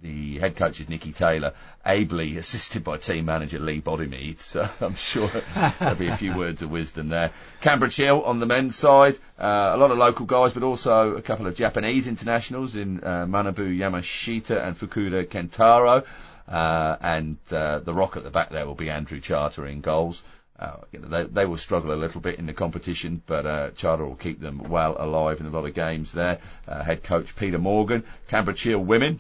the head coach is Nicky Taylor, ably assisted by team manager Lee Bodymead. So I'm sure there'll be a few words of wisdom there. Canberra Chill on the men's side, uh, a lot of local guys, but also a couple of Japanese internationals in uh, Manabu Yamashita and Fukuda Kentaro. Uh, and uh, the rock at the back there will be Andrew Charter in goals. Uh, you know, they, they will struggle a little bit in the competition, but uh, Charter will keep them well alive in a lot of games there. Uh, head coach Peter Morgan, Canberra Chill women,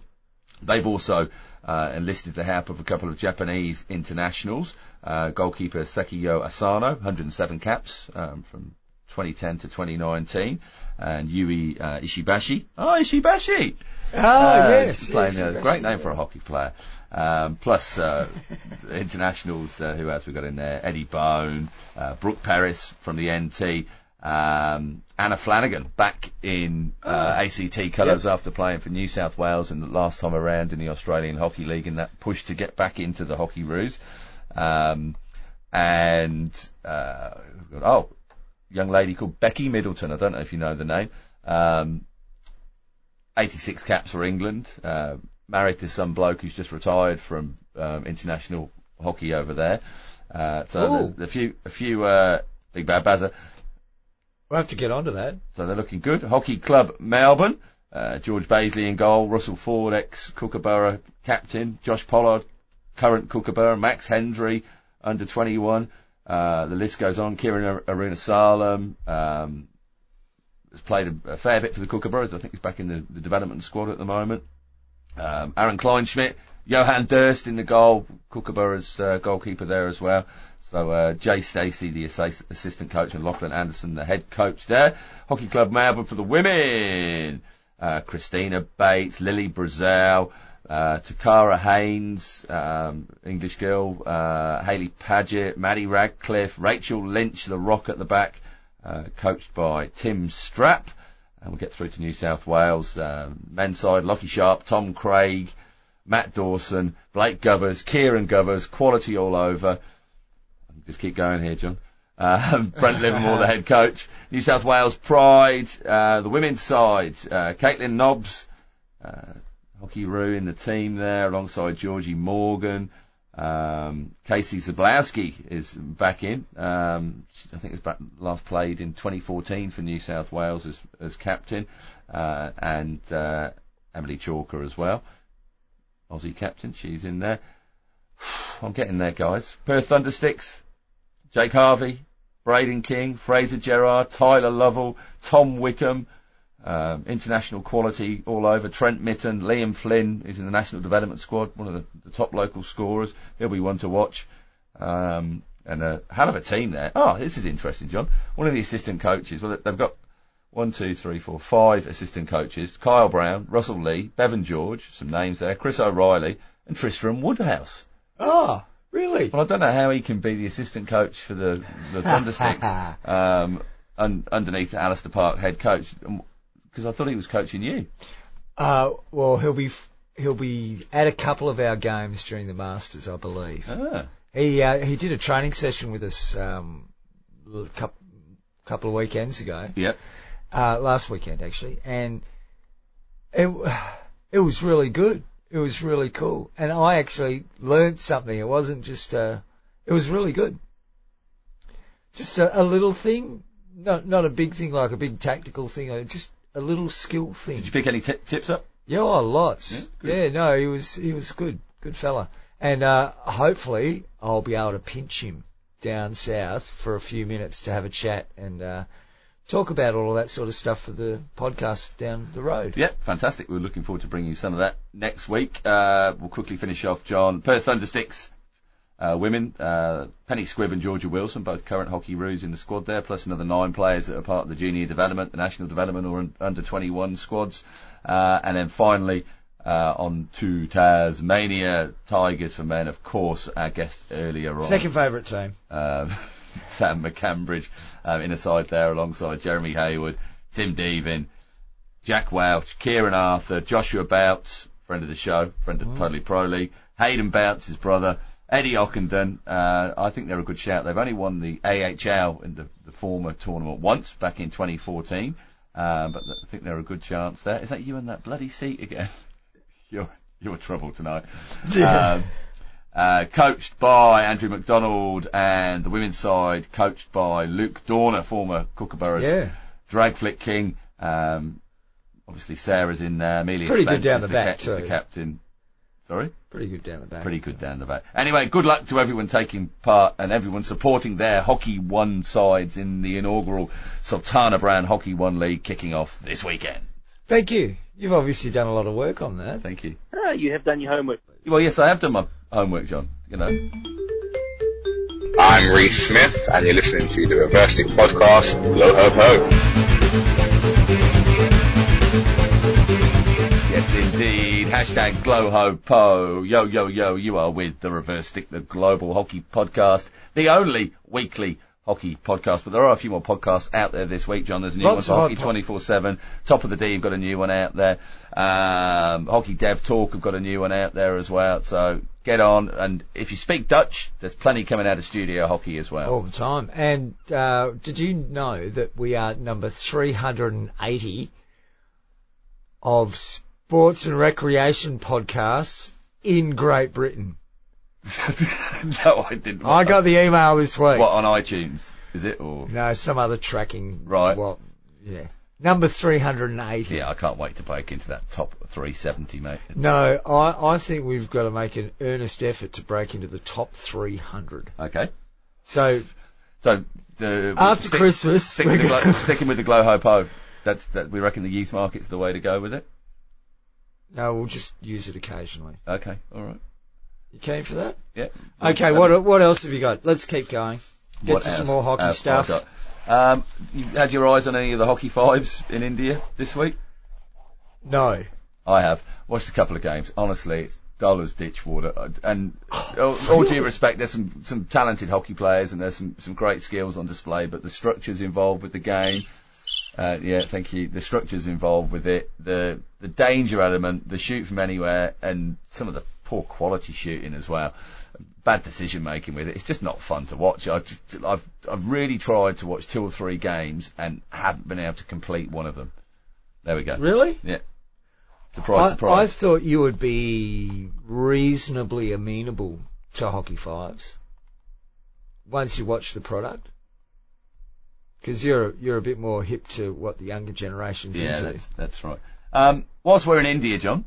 They've also uh, enlisted the help of a couple of Japanese internationals. Uh, goalkeeper Sakiyo Asano, 107 caps um, from 2010 to 2019, and Yui uh, Ishibashi. Oh, Ishibashi! Oh, Uh, yes. playing yes, a great name for a hockey player. Um, plus uh, internationals, uh, who else we got in there? Eddie Bone, uh, Brooke Peris from the NT, um, Anna Flanagan back in uh, ACT colours after playing for New South Wales in the last time around in the Australian Hockey League in that push to get back into the Hockey Roos. Um, and uh, oh, young lady called Becky Middleton. I don't know if you know the name. Um, 86 caps for England. Uh, married to some bloke who's just retired from um, international hockey over there. Uh, so Ooh. there's a few, a few uh, big bad bazzer. We'll have to get onto that. So they're looking good. Hockey Club Melbourne. Uh, George Bazeley in goal. Russell Ford, ex Kookaburra captain. Josh Pollard, current Kookaburra. Max Hendry, under 21. Uh, the list goes on. Kiran Arunasalam, um, has played a, a fair bit for the Kookaburras. I think he's back in the, the development squad at the moment. Um, Aaron Kleinschmidt, Johan Durst in the goal. Kookaburra's uh, goalkeeper there as well. So uh, Jay Stacey, the assistant coach, and Lachlan Anderson, the head coach there. Hockey Club Melbourne for the women. Uh, Christina Bates, Lily Brazil, uh, Takara Haynes, um, English girl, uh, Haley Paget, Maddie Radcliffe, Rachel Lynch, the rock at the back, uh, coached by Tim Strap. And we'll get through to New South Wales. Um, men's side, Lockie Sharp, Tom Craig, Matt Dawson, Blake Govers, Kieran Govers, quality all over. Just keep going here, John. Um, Brent Livermore, the head coach. New South Wales Pride, uh, the women's side, uh, Kaitlin Nobbs, uh, Hockey Roo in the team there, alongside Georgie Morgan, Um, Casey Sablowski is back in. Um, I think it was back, last played in 2014 for New South Wales as, as captain, uh, and uh, Emily Chalker as well. Aussie captain, she's in there. I'm getting there, guys. Perth Thundersticks, Jake Harvey, Braden King, Fraser Gerard, Tyler Lovell, Tom Wickham, um, international quality all over. Trent Mitton, Liam Flynn is in the national development squad, one of the, the top local scorers. He'll be one to watch. Um, and a hell of a team there. Oh, this is interesting, John. One of the assistant coaches. Well, they've got one, two, three, four, five assistant coaches. Kyle Brown, Russell Lee, Bevan George, some names there. Chris O'Reilly and Tristram Woodhouse. Oh, really? Well, I don't know how he can be the assistant coach for the the Thundersticks um, un, underneath Alistair Park head coach because I thought he was coaching you. Uh, well, he'll be he'll be at a couple of our games during the Masters, I believe. Ah, He uh, he did a training session with us um, a couple, couple of weekends ago, yep. uh, last weekend actually, and it it was really good. It was really cool, and I actually learned something. It wasn't just a, it was really good. Just a, a little thing, not not a big thing like a big tactical thing, uh, just a little skill thing. Did you pick any t- tips up? Yeah, oh, lots. Yeah, Yeah, no, he was he was good, good fella, and uh, hopefully I'll be able to pinch him down south for a few minutes to have a chat and uh, talk about all of that sort of stuff for the podcast down the road. Yep, fantastic. We're looking forward to bringing you some of that next week. Uh, we'll quickly finish off, John. Perth Thundersticks. Uh, women, uh, Penny Squibb and Georgia Wilson, both current hockey roos in the squad there, plus another nine players that are part of the junior development, the national development or un- under 21 squads. Uh, and then finally, uh, on to Tasmania Tigers for men, of course, our guest earlier on. Second favourite team. um, Sam McCambridge um, in a side there alongside Jeremy Hayward, Tim Deavin, Jack Welch, Kieran Arthur, Joshua Bouts, friend of the show, friend of Totally Pro League, Hayden Bouts, his brother, Eddie Ockenden. Uh, I think they're a good shout. They've only won the AHL in the, the former tournament once back in 2014, uh, but I think they're a good chance there. Is that you in that bloody seat again? you're you're trouble tonight. Um, uh, coached by Andrew McDonald and the women's side coached by Luke Dorner, former Kookaburras Yeah. drag flick king. Um, obviously Sarah's in there. Amelia Pretty Spence good down is the the, back ca- is the captain. Sorry? Pretty good down the back. Pretty good down the back. Anyway, good luck to everyone taking part and everyone supporting their Hockey One sides in the inaugural Sultana Bran Hockey One League kicking off this weekend. Thank you. You've obviously done a lot of work on that. Thank you. Ah, you have done your homework. Well, yes, I have done my homework, John. You know. I'm Reese Smith, and you're listening to the Reverse Stick Podcast. Blow ho ho. Yes, indeed. Hashtag glow ho po. Yo, yo, yo, you are with the Reverse Stick, the global hockey podcast, the only weekly hockey podcast. But there are a few more podcasts out there this week, John. There's a new Lots one for Hockey po- 24-7. Top of the D, you've got a new one out there. Um, hockey Dev Talk, have got a new one out there as well. So get on. And if you speak Dutch, there's plenty coming out of Studio Hockey as well. all the time. And uh, did you know that we are number 380 of sports and recreation podcasts in Great Britain? No, I didn't. I got the email this week. What, on iTunes? Is it? Or? No, some other tracking. Right. Well, yeah. Number 380. Yeah, I can't wait to break into that top 370, mate. No, I, I think we've got to make an earnest effort to break into the top 300. Okay. So So the after stick- Christmas, stick we're with the gonna- glow, sticking with the glow hopo. That's that. We reckon the youth market's the way to go with it. no, we'll just use it occasionally. Okay, all right. You keen for that? Yeah. Okay, what what else have you got? Let's keep going. Get What to some else more hockey have I stuff. got? Um, you had your eyes on any of the hockey fives in India this week? No. I have watched a couple of games. Honestly, it's dull as ditch water. Uh, And all, all due respect, there's some some talented hockey players and there's some some great skills on display, but the structures involved with the game. Uh, yeah, thank you. The structures involved with it, the the danger element, the shoot from anywhere, and some of the poor quality shooting as well. Bad decision making with it. It's just not fun to watch. I just, I've I've really tried to watch two or three games and haven't been able to complete one of them. There we go. Really? Yeah. Surprise, I, I thought you would be reasonably amenable to Hockey Fives once you watch the product? Because you're you're a bit more hip to what the younger generation's Yeah, into. that's, that's right. Um, whilst we're in India, John,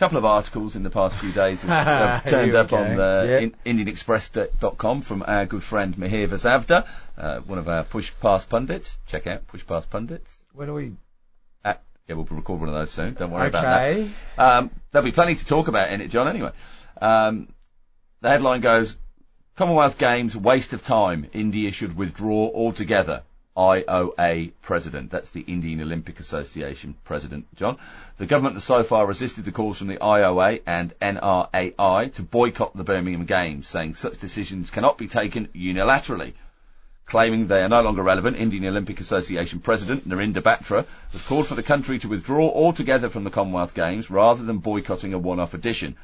couple of articles in the past few days have, have turned up on uh, Yeah. in, IndianExpress.com from our good friend Mihir Vasavda, uh, one of our Push Past pundits. Check out Push Past Pundits. When are we? At, yeah, we'll record one of those soon. Don't worry about that. Okay. Um, there'll be plenty to talk about in it, John, anyway. Um, the headline goes, Commonwealth Games, waste of time. India should withdraw altogether. IOA president. That's the Indian Olympic Association president, John. The government has so far resisted the calls from the IOA and NRAI to boycott the Birmingham Games, saying such decisions cannot be taken unilaterally. Claiming they are no longer relevant, Indian Olympic Association President Narinder Batra has called for the country to withdraw altogether from the Commonwealth Games rather than boycotting a one-off edition.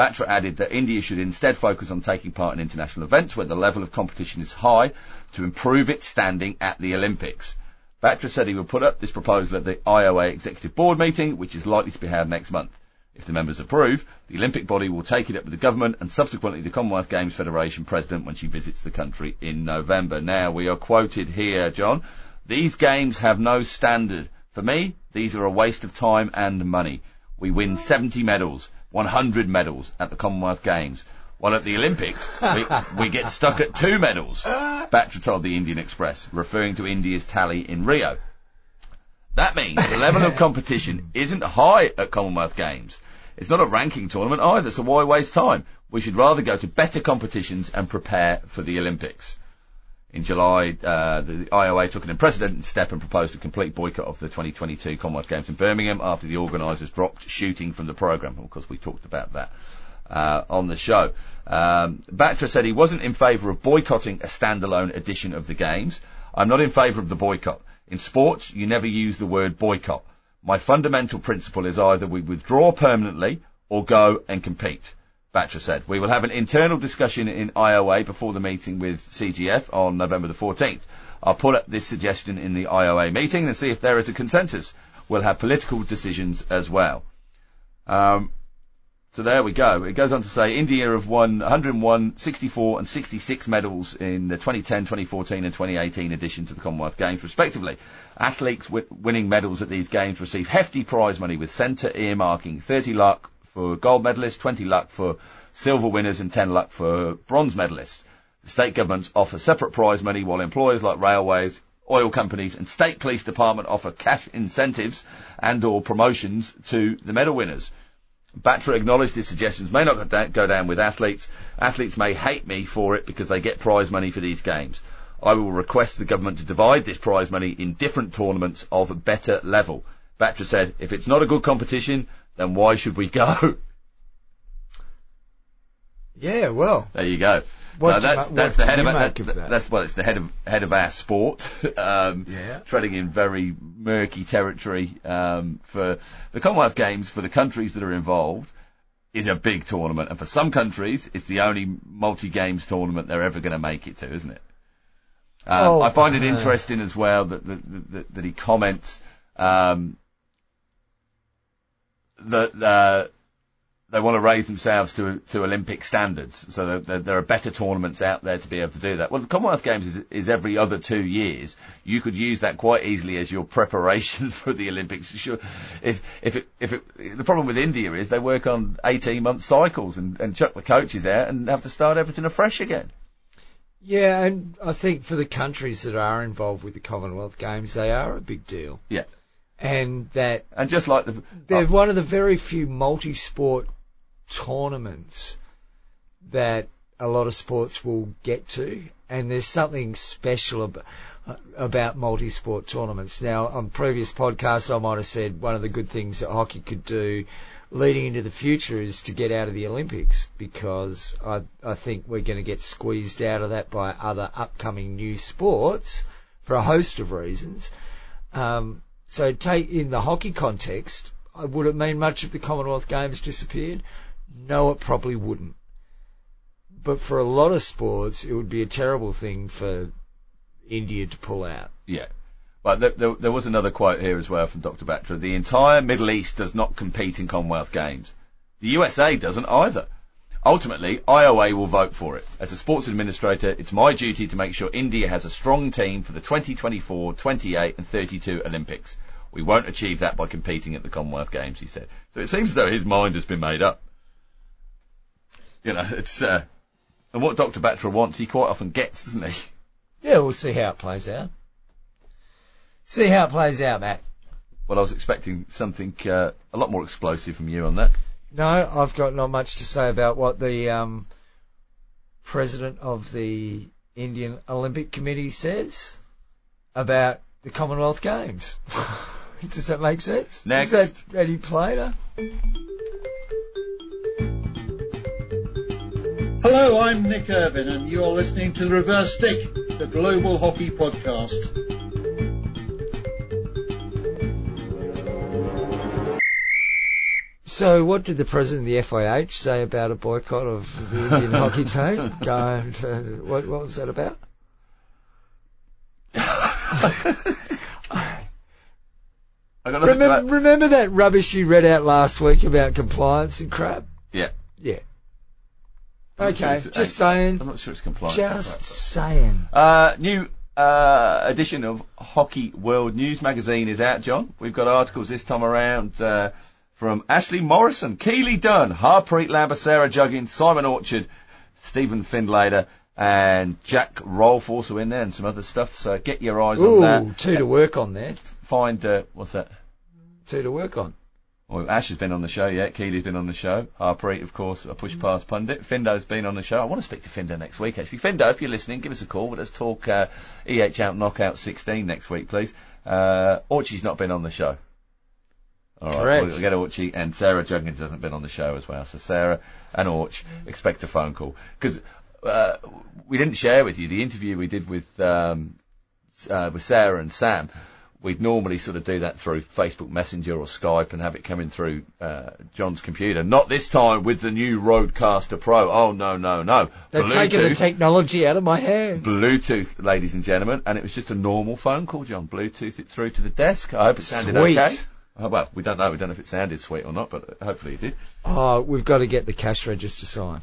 Batra added that India should instead focus on taking part in international events where the level of competition is high to improve its standing at the Olympics. Batra said he would put up this proposal at the IOA Executive Board meeting, which is likely to be held next month. If the members approve, the Olympic body will take it up with the government and subsequently the Commonwealth Games Federation president when she visits the country in November. Now, we are quoted here, John. These games have no standard. For me, these are a waste of time and money. We win 70 medals, 100 medals at the Commonwealth Games. While at the Olympics, we, we get stuck at two medals, Batra told the Indian Express, referring to India's tally in Rio. That means the level of competition isn't high at Commonwealth Games. It's not a ranking tournament either, so why waste time? We should rather go to better competitions and prepare for the Olympics. In July, uh, the IOA took an unprecedented step and proposed a complete boycott of the 2022 Commonwealth Games in Birmingham after the organisers dropped shooting from the programme. Of course, we talked about that uh, on the show. Um, Batra said he wasn't in favour of boycotting a standalone edition of the Games. I'm not in favour of the boycott. In sports, you never use the word boycott. My fundamental principle is either we withdraw permanently or go and compete. Batra said. We will have an internal discussion in IOA before the meeting with CGF on November the 14th. I'll put up this suggestion in the IOA meeting and see if there is a consensus. We'll have political decisions as well. Um, so there we go. It goes on to say India have won 101, 64 and 66 medals in the 2010, 2014 and 2018 editions of the Commonwealth Games respectively. Athletes wi- winning medals at these games receive hefty prize money with centre earmarking 30 lakh for gold medalists, 20 lakh for silver winners and 10 lakh for bronze medalists. The state governments offer separate prize money while employers like railways, oil companies and state police department offer cash incentives and or promotions to the medal winners. Batra acknowledged his suggestions may not go down with athletes. Athletes may hate me for it because they get prize money for these games. I will request the government to divide this prize money in different tournaments of a better level. Batra said, if it's not a good competition, then why should we go? Yeah, well, There you go. What so that's ma- that's the head of, our- of that? that's well, it's the head of head of our sport. um, Yeah. treading in very murky territory um, for the Commonwealth Games for the countries that are involved is a big tournament, and for some countries, it's the only multi-games tournament they're ever going to make it to, isn't it? Um, Oh, I find it uh, interesting as well that that, that, that he comments um, that uh, they want to raise themselves to to Olympic standards, so that, there are better tournaments out there to be able to do that. Well, the Commonwealth Games is, is every other two years. You could use that quite easily as your preparation for the Olympics. Sure, if if it, if it, the problem with India is they work on eighteen month cycles and, and chuck the coaches out and have to start everything afresh again. yeah, and I think for the countries that are involved with the Commonwealth Games, they are a big deal. Yeah, And that and just like the they're oh, one of the very few multi-sport tournaments that a lot of sports will get to, and there's something special ab- uh, about multi-sport tournaments. Now, on previous podcasts, I might have said one of the good things that hockey could do leading into the future is to get out of the Olympics because I, I think we're going to get squeezed out of that by other upcoming new sports for a host of reasons. Um, so take in the hockey context, uh, would it mean much if the Commonwealth Games disappeared? No, it probably wouldn't. But for a lot of sports, it would be a terrible thing for India to pull out. Yeah. But there, there, there was another quote here as well from Dr. Batra. The entire Middle East does not compete in Commonwealth Games. The USA doesn't either. Ultimately, IOA will vote for it. As a sports administrator, it's my duty to make sure India has a strong team for the 2024, 28 and 32 Olympics. We won't achieve that by competing at the Commonwealth Games, he said. So it seems as though his mind has been made up. You know, it's, uh, and what Dr. Batra wants, he quite often gets, doesn't he? Yeah, we'll see how it plays out. See how it plays out, Matt. Well, I was expecting something uh, a lot more explosive from you on that. No, I've got not much to say about what the um, president of the Indian Olympic Committee says about the Commonwealth Games. Does that make sense? Next. Is that any plainer? Hello, I'm Nick Irvin, and you're listening to The Reverse Stick, the Global Hockey Podcast. So, what did the president of the FIH say about a boycott of the Indian hockey team? Going to, what, what was that about? I got nothing to Remember, remember that rubbish you read out last week about compliance and crap? Yeah. Yeah. I'm sure Okay, it's- just I'm not sure it's compliant. Just saying. Uh, new uh, edition of Hockey World News magazine is out, John. We've got articles this time around uh, from Ashley Morrison, Keely Dunn, Harpreet Lambert, Juggins, Simon Orchard, Stephen Findlater, and Jack Rolfe also in there, and some other stuff. So get your eyes on Ooh, that. two to work on there. Find uh, what's that? Two to work on. Well, Ash has been on the show, yeah. Keely's been on the show. Harpreet, of course, a push past pundit. Findo's been on the show. I want to speak to Findo next week, actually. Findo, if you're listening, give us a call. Let's talk uh, EH Out Knockout 16 next week, please. Uh, Orchie's not been on the show. All right, Correct. we'll get Orchie, and Sarah Juggins hasn't been on the show as well. So Sarah and Orch, expect a phone call. Because uh, we didn't share with you the interview we did with um, uh, with Sarah and Sam, we'd normally sort of do that through Facebook Messenger or Skype and have it coming through uh, John's computer. Not this time with the new RodeCaster Pro. Oh no, no, no! They've taken the technology out of my hands. Bluetooth, ladies and gentlemen, and it was just a normal phone call, John. Bluetooth it through to the desk. I hope it sounded Sweet. okay. Oh, well, we don't know. We don't know if it sounded sweet or not, but hopefully it did. Oh, we've got to get the cash register sign,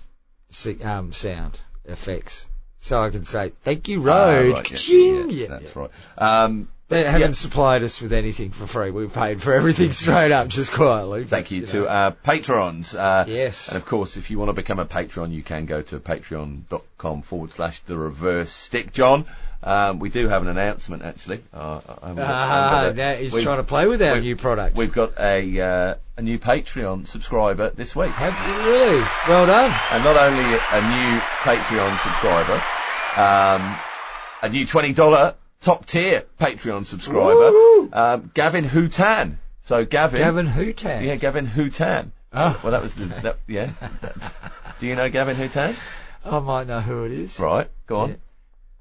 See, um, sound effects, so I can say thank you, Ah, Rode. right, yeah, that's right. Um, They haven't Yeah. supplied us with anything for free. We've paid for everything straight up, just quietly. Thank but, you know. to our patrons. Uh, Yes. And of course, if you want to become a patron, you can go to patreon.com forward slash the reverse stick. John, um, we do have an announcement actually. Uh, I haven't got- I Ah, now he's trying to play with our new product. We've got a uh, a new Patreon subscriber this week, Have you really? Well done. and not only a new Patreon subscriber, um, a new twenty dollar top tier Patreon subscriber, um, Gavin Houtan. So Gavin, Gavin Houtan. yeah, Gavin Houtan. Ah. Well, that was the, that, yeah. Do you know Gavin Houtan? I might know who it is. Right, go on. Yeah.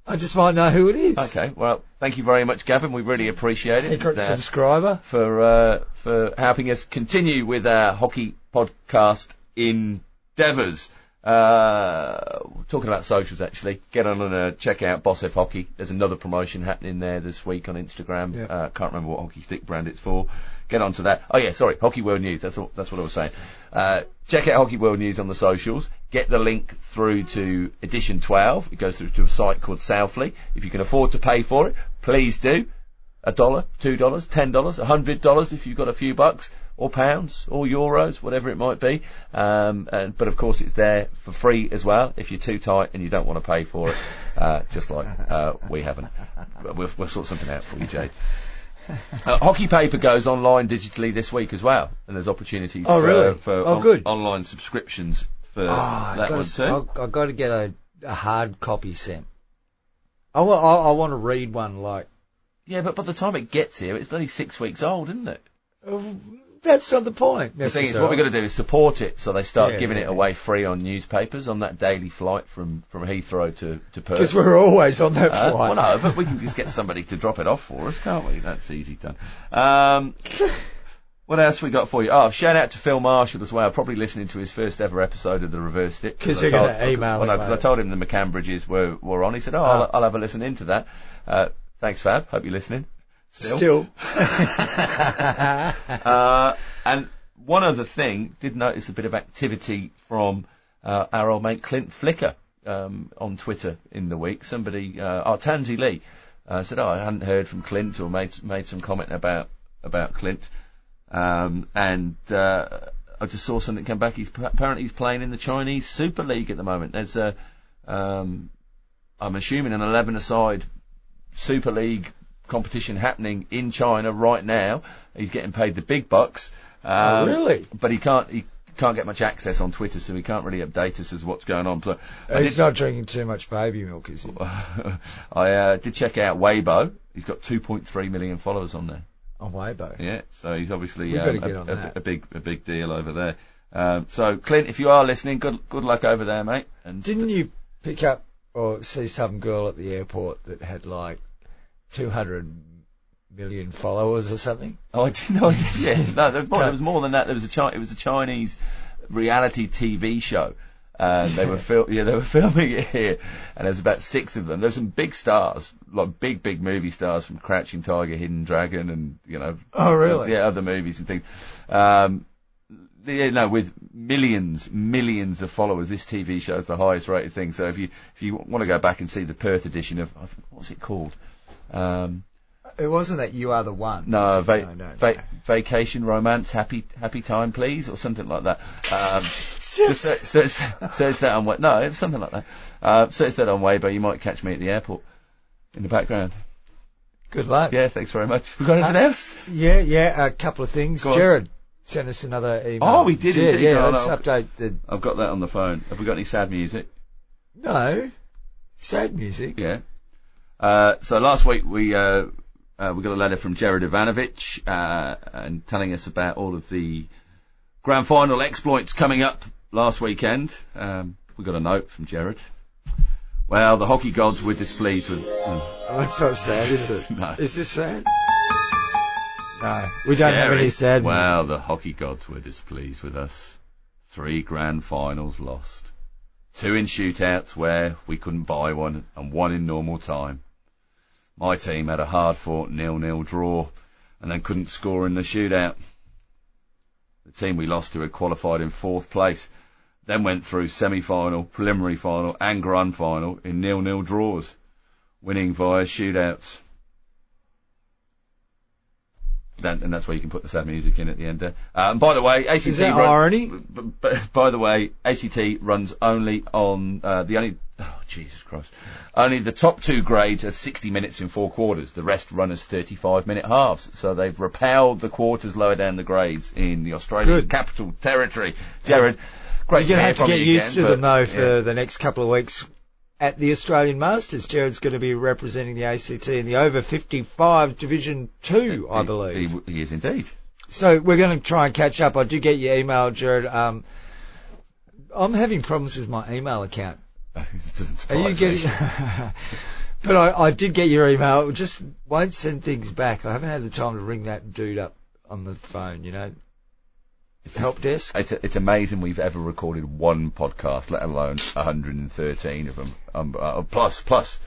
I just might know who it is. Okay, well, thank you very much, Gavin. We really appreciate it. Secret uh, subscriber. for uh, for helping us continue with our hockey podcast endeavours. Uh, talking about socials, actually, get on and uh, check out Boss F Hockey. There's another promotion happening there this week on Instagram. Yeah. Uh, can't remember what hockey stick brand it's for. Get onto that. Oh yeah, sorry, Hockey World News. That's what, that's what I was saying. Uh, check out Hockey World News on the socials. Get the link through to edition 12. It goes through to a site called Southly. If you can afford to pay for it, please do a dollar, two dollars, ten dollars, a hundred dollars if you've got a few bucks, or pounds, or euros, whatever it might be. Um, and, but of course, it's there for free as well if you're too tight and you don't want to pay for it, uh, just like uh, we haven't. We'll, we'll sort something out for you, Jade. Uh, Hockey Paper goes online digitally this week as well, and there's opportunities Oh, for, really? for Oh, good. online subscriptions for Oh, that one to, too. I've, I've got to get a, a hard copy sent. I want, I, I want to read one like. Yeah, but by the time it gets here, it's bloody six weeks old, isn't it? Oh, that's not the point. The thing is, what we've got to do is support it, so they start Yeah, giving yeah, it away free on newspapers on that daily flight from, from Heathrow to, to Perth. because we're always on that Uh, flight. well, no, but we can just get somebody to drop it off for us, can't we? That's easy done. Um, what else we got for you? Oh, shout out to Phil Marshall as well. I'll probably listening to his first ever episode of the Reverse Stick. Because you're told- gonna email well, him no, 'cause I told him the McCambridges were, were on. He said, oh, I'll, Ah. I'll have a listen into that. Uh, thanks, Fab. Hope you're listening. Still. Still. Uh, and one other thing, did notice a bit of activity from uh, our old mate Clint Flicker um, on Twitter in the week. Somebody, uh, oh, Tansy Lee, uh, said, "Oh, I hadn't heard from Clint or made made some comment about about Clint." Um, and uh, I just saw something come back. He's apparently he's playing in the Chinese Super League at the moment. There's a, um, I'm assuming an 11-a-side Super League competition happening in China right now. He's getting paid the big bucks. Oh, Um, really? But he can't. He can't get much access on Twitter, so he can't really update us as what's going on. So He's not drinking too much baby milk, is he? I uh, did check out Weibo. He's got 2.3 million followers on there. On Weibo. Yeah, so he's obviously um, a, a- a big a big deal over there. Um, so Clint, if you are listening, good good luck over there, mate. And Didn't you pick up or see some girl at the airport that had like 200 million followers or something? Oh, I didn't know. Yeah, no, there was, more, there was more than that. There was a Chi- it was a Chinese reality TV show. And they were fil- yeah, they were filming it here, and there's about six of them. There's some big stars, like big, big movie stars from Crouching Tiger, Hidden Dragon, and you know, Oh, really? yeah, other movies and things. Um, yeah, no, with millions, millions of followers, this TV show is the highest rated thing. So if you if you want to go back and see the Perth edition of I think- what's it called? Um, It wasn't that you are the one. no, va- no, no, va- no. vacation romance, happy happy time, please, or something like that. Um, just so, so, it's, that on Wa- no, it's something like that. Uh, so it's that on Weibo. You might catch me at the airport in the background. Good luck. Yeah, thanks very much. We got anything Uh, else? Yeah, yeah, a couple of things. Go on. Jared sent us another email. Oh, we did Yeah, indeed. yeah, Oh, let's no. update the. I've got that on the phone. Have we got any sad music? No, sad music. Yeah. Uh, so last week we uh, uh, we got a letter from Jared Ivanovich uh, and telling us about all of the grand final exploits coming up last weekend. Um, we got a note from Jared. Well, the hockey gods were displeased with. oh, Oh, that's not sad, is it? No. Is this sad? No, we don't have any sad. Well, the hockey gods were displeased with us. Three grand finals lost. Two in shootouts where we couldn't buy one, and one in normal time. My team had a hard fought nil-nil draw, and then couldn't score in the shootout. The team we lost to had qualified in fourth place, then went through semi-final, preliminary final, and grand final in nil-nil draws, winning via shootouts. That, and that's where you can put the sad music in at the end there. And by the way, ACT Is run- irony? b- b- by the way, ACT runs only on uh, the only. Oh Jesus Christ! Only the top two grades are 60 minutes in four quarters. The rest run as 35 minute halves. So they've repelled the quarters lower down the grades in the Australian Good. Capital Territory. Jared, great You're going to have to get you used again, to them though yeah. for the next couple of weeks at the Australian Masters. Jared's going to be representing the ACT in the over 55 Division 2, I believe. He, he is indeed. So we're going to try and catch up. I did get your email, Jared. Um, I'm having problems with my email account. It doesn't Are you getting? me. but I, I did get your email. It just won't send things back. I haven't had the time to ring that dude up on the phone. You know, help desk. It's, it's amazing we've ever recorded one podcast, let alone 113 of them. Um, uh, plus, plus.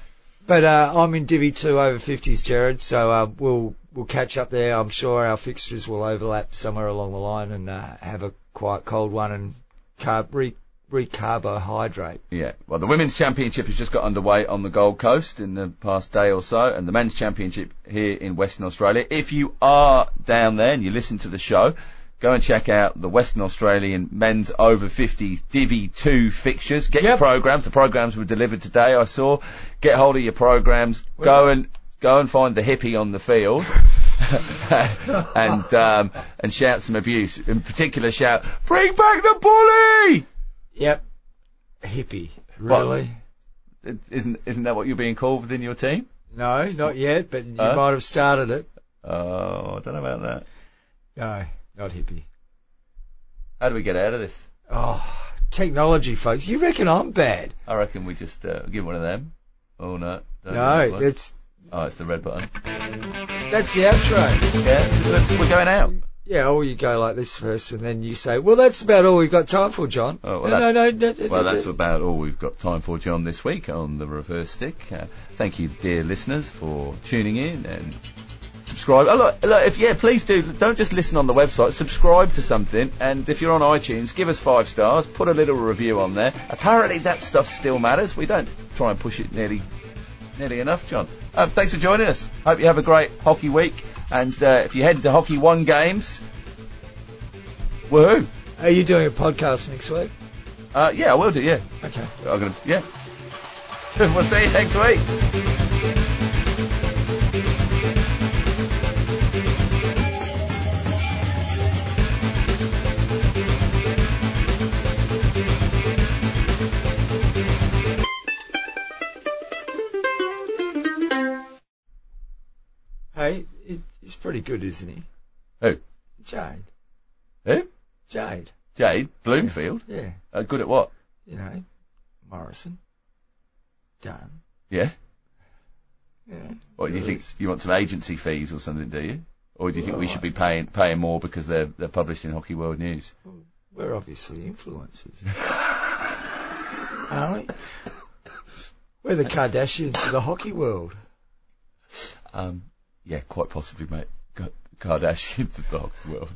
But uh, I'm in Divi 2 over 50s, Jared. So uh, we'll we'll catch up there. I'm sure our fixtures will overlap somewhere along the line and uh, have a quite cold one and carb re recarbohydrate. Yeah. Well, the women's championship has just got underway on the Gold Coast in the past day or so, and the men's championship here in Western Australia. If you are down there and you listen to the show, go and check out the Western Australian men's over 50s Divi 2 fixtures. Get your programs. The programs were delivered today, I saw. Get hold of your programs. Go and, go and find the hippie on the field. and um, and shout some abuse. In particular, shout, "Bring back the bully!" Yep. Hippie. Really? Isn't isn't that what you're being called within your team? No, not yet. But you Huh? might have started it. Oh, I don't know about that. No, not hippie. How do we get out of this? Oh, technology, folks. You reckon I'm bad? I reckon we just uh, give one of them. Oh no, No, it's oh, it's the red button. that's the outro. Yeah, we're going out. Yeah, or you go like this first, and then you say, "Well, that's about all we've got time for, John." Oh, well, no, no, no, no, Well, that's about all we've got time for, John, this week on the Reverse Stick. Uh, thank you, dear listeners, for tuning in and subscribe. Oh, look, look, if yeah, please do. Don't just listen on the website. Subscribe to something, and if you're on iTunes, give us five stars. Put a little review on there. Apparently, that stuff still matters. We don't try and push it nearly, nearly enough, John. Um, thanks for joining us. Hope you have a great hockey week. And uh, if you head to Hockey One games, woohoo! Are you doing a podcast next week? Uh, yeah, I will do. Yeah, Okay. I'm gonna. Yeah. we'll see you next week. He's pretty good, isn't he? Who? Jade. Who? Jade. Jade Bloomfield. Yeah. Uh, good at what? You know, Morrison. Dunn. Yeah. Yeah. What do you think? You want some agency fees or something, do you? Or do you think we should be paying paying more because they're they're published in Hockey World News? We're obviously influencers. Aren't we? We're the Kardashians of the hockey world. Um, yeah, quite possibly, mate. Kardashians of the Hockey World.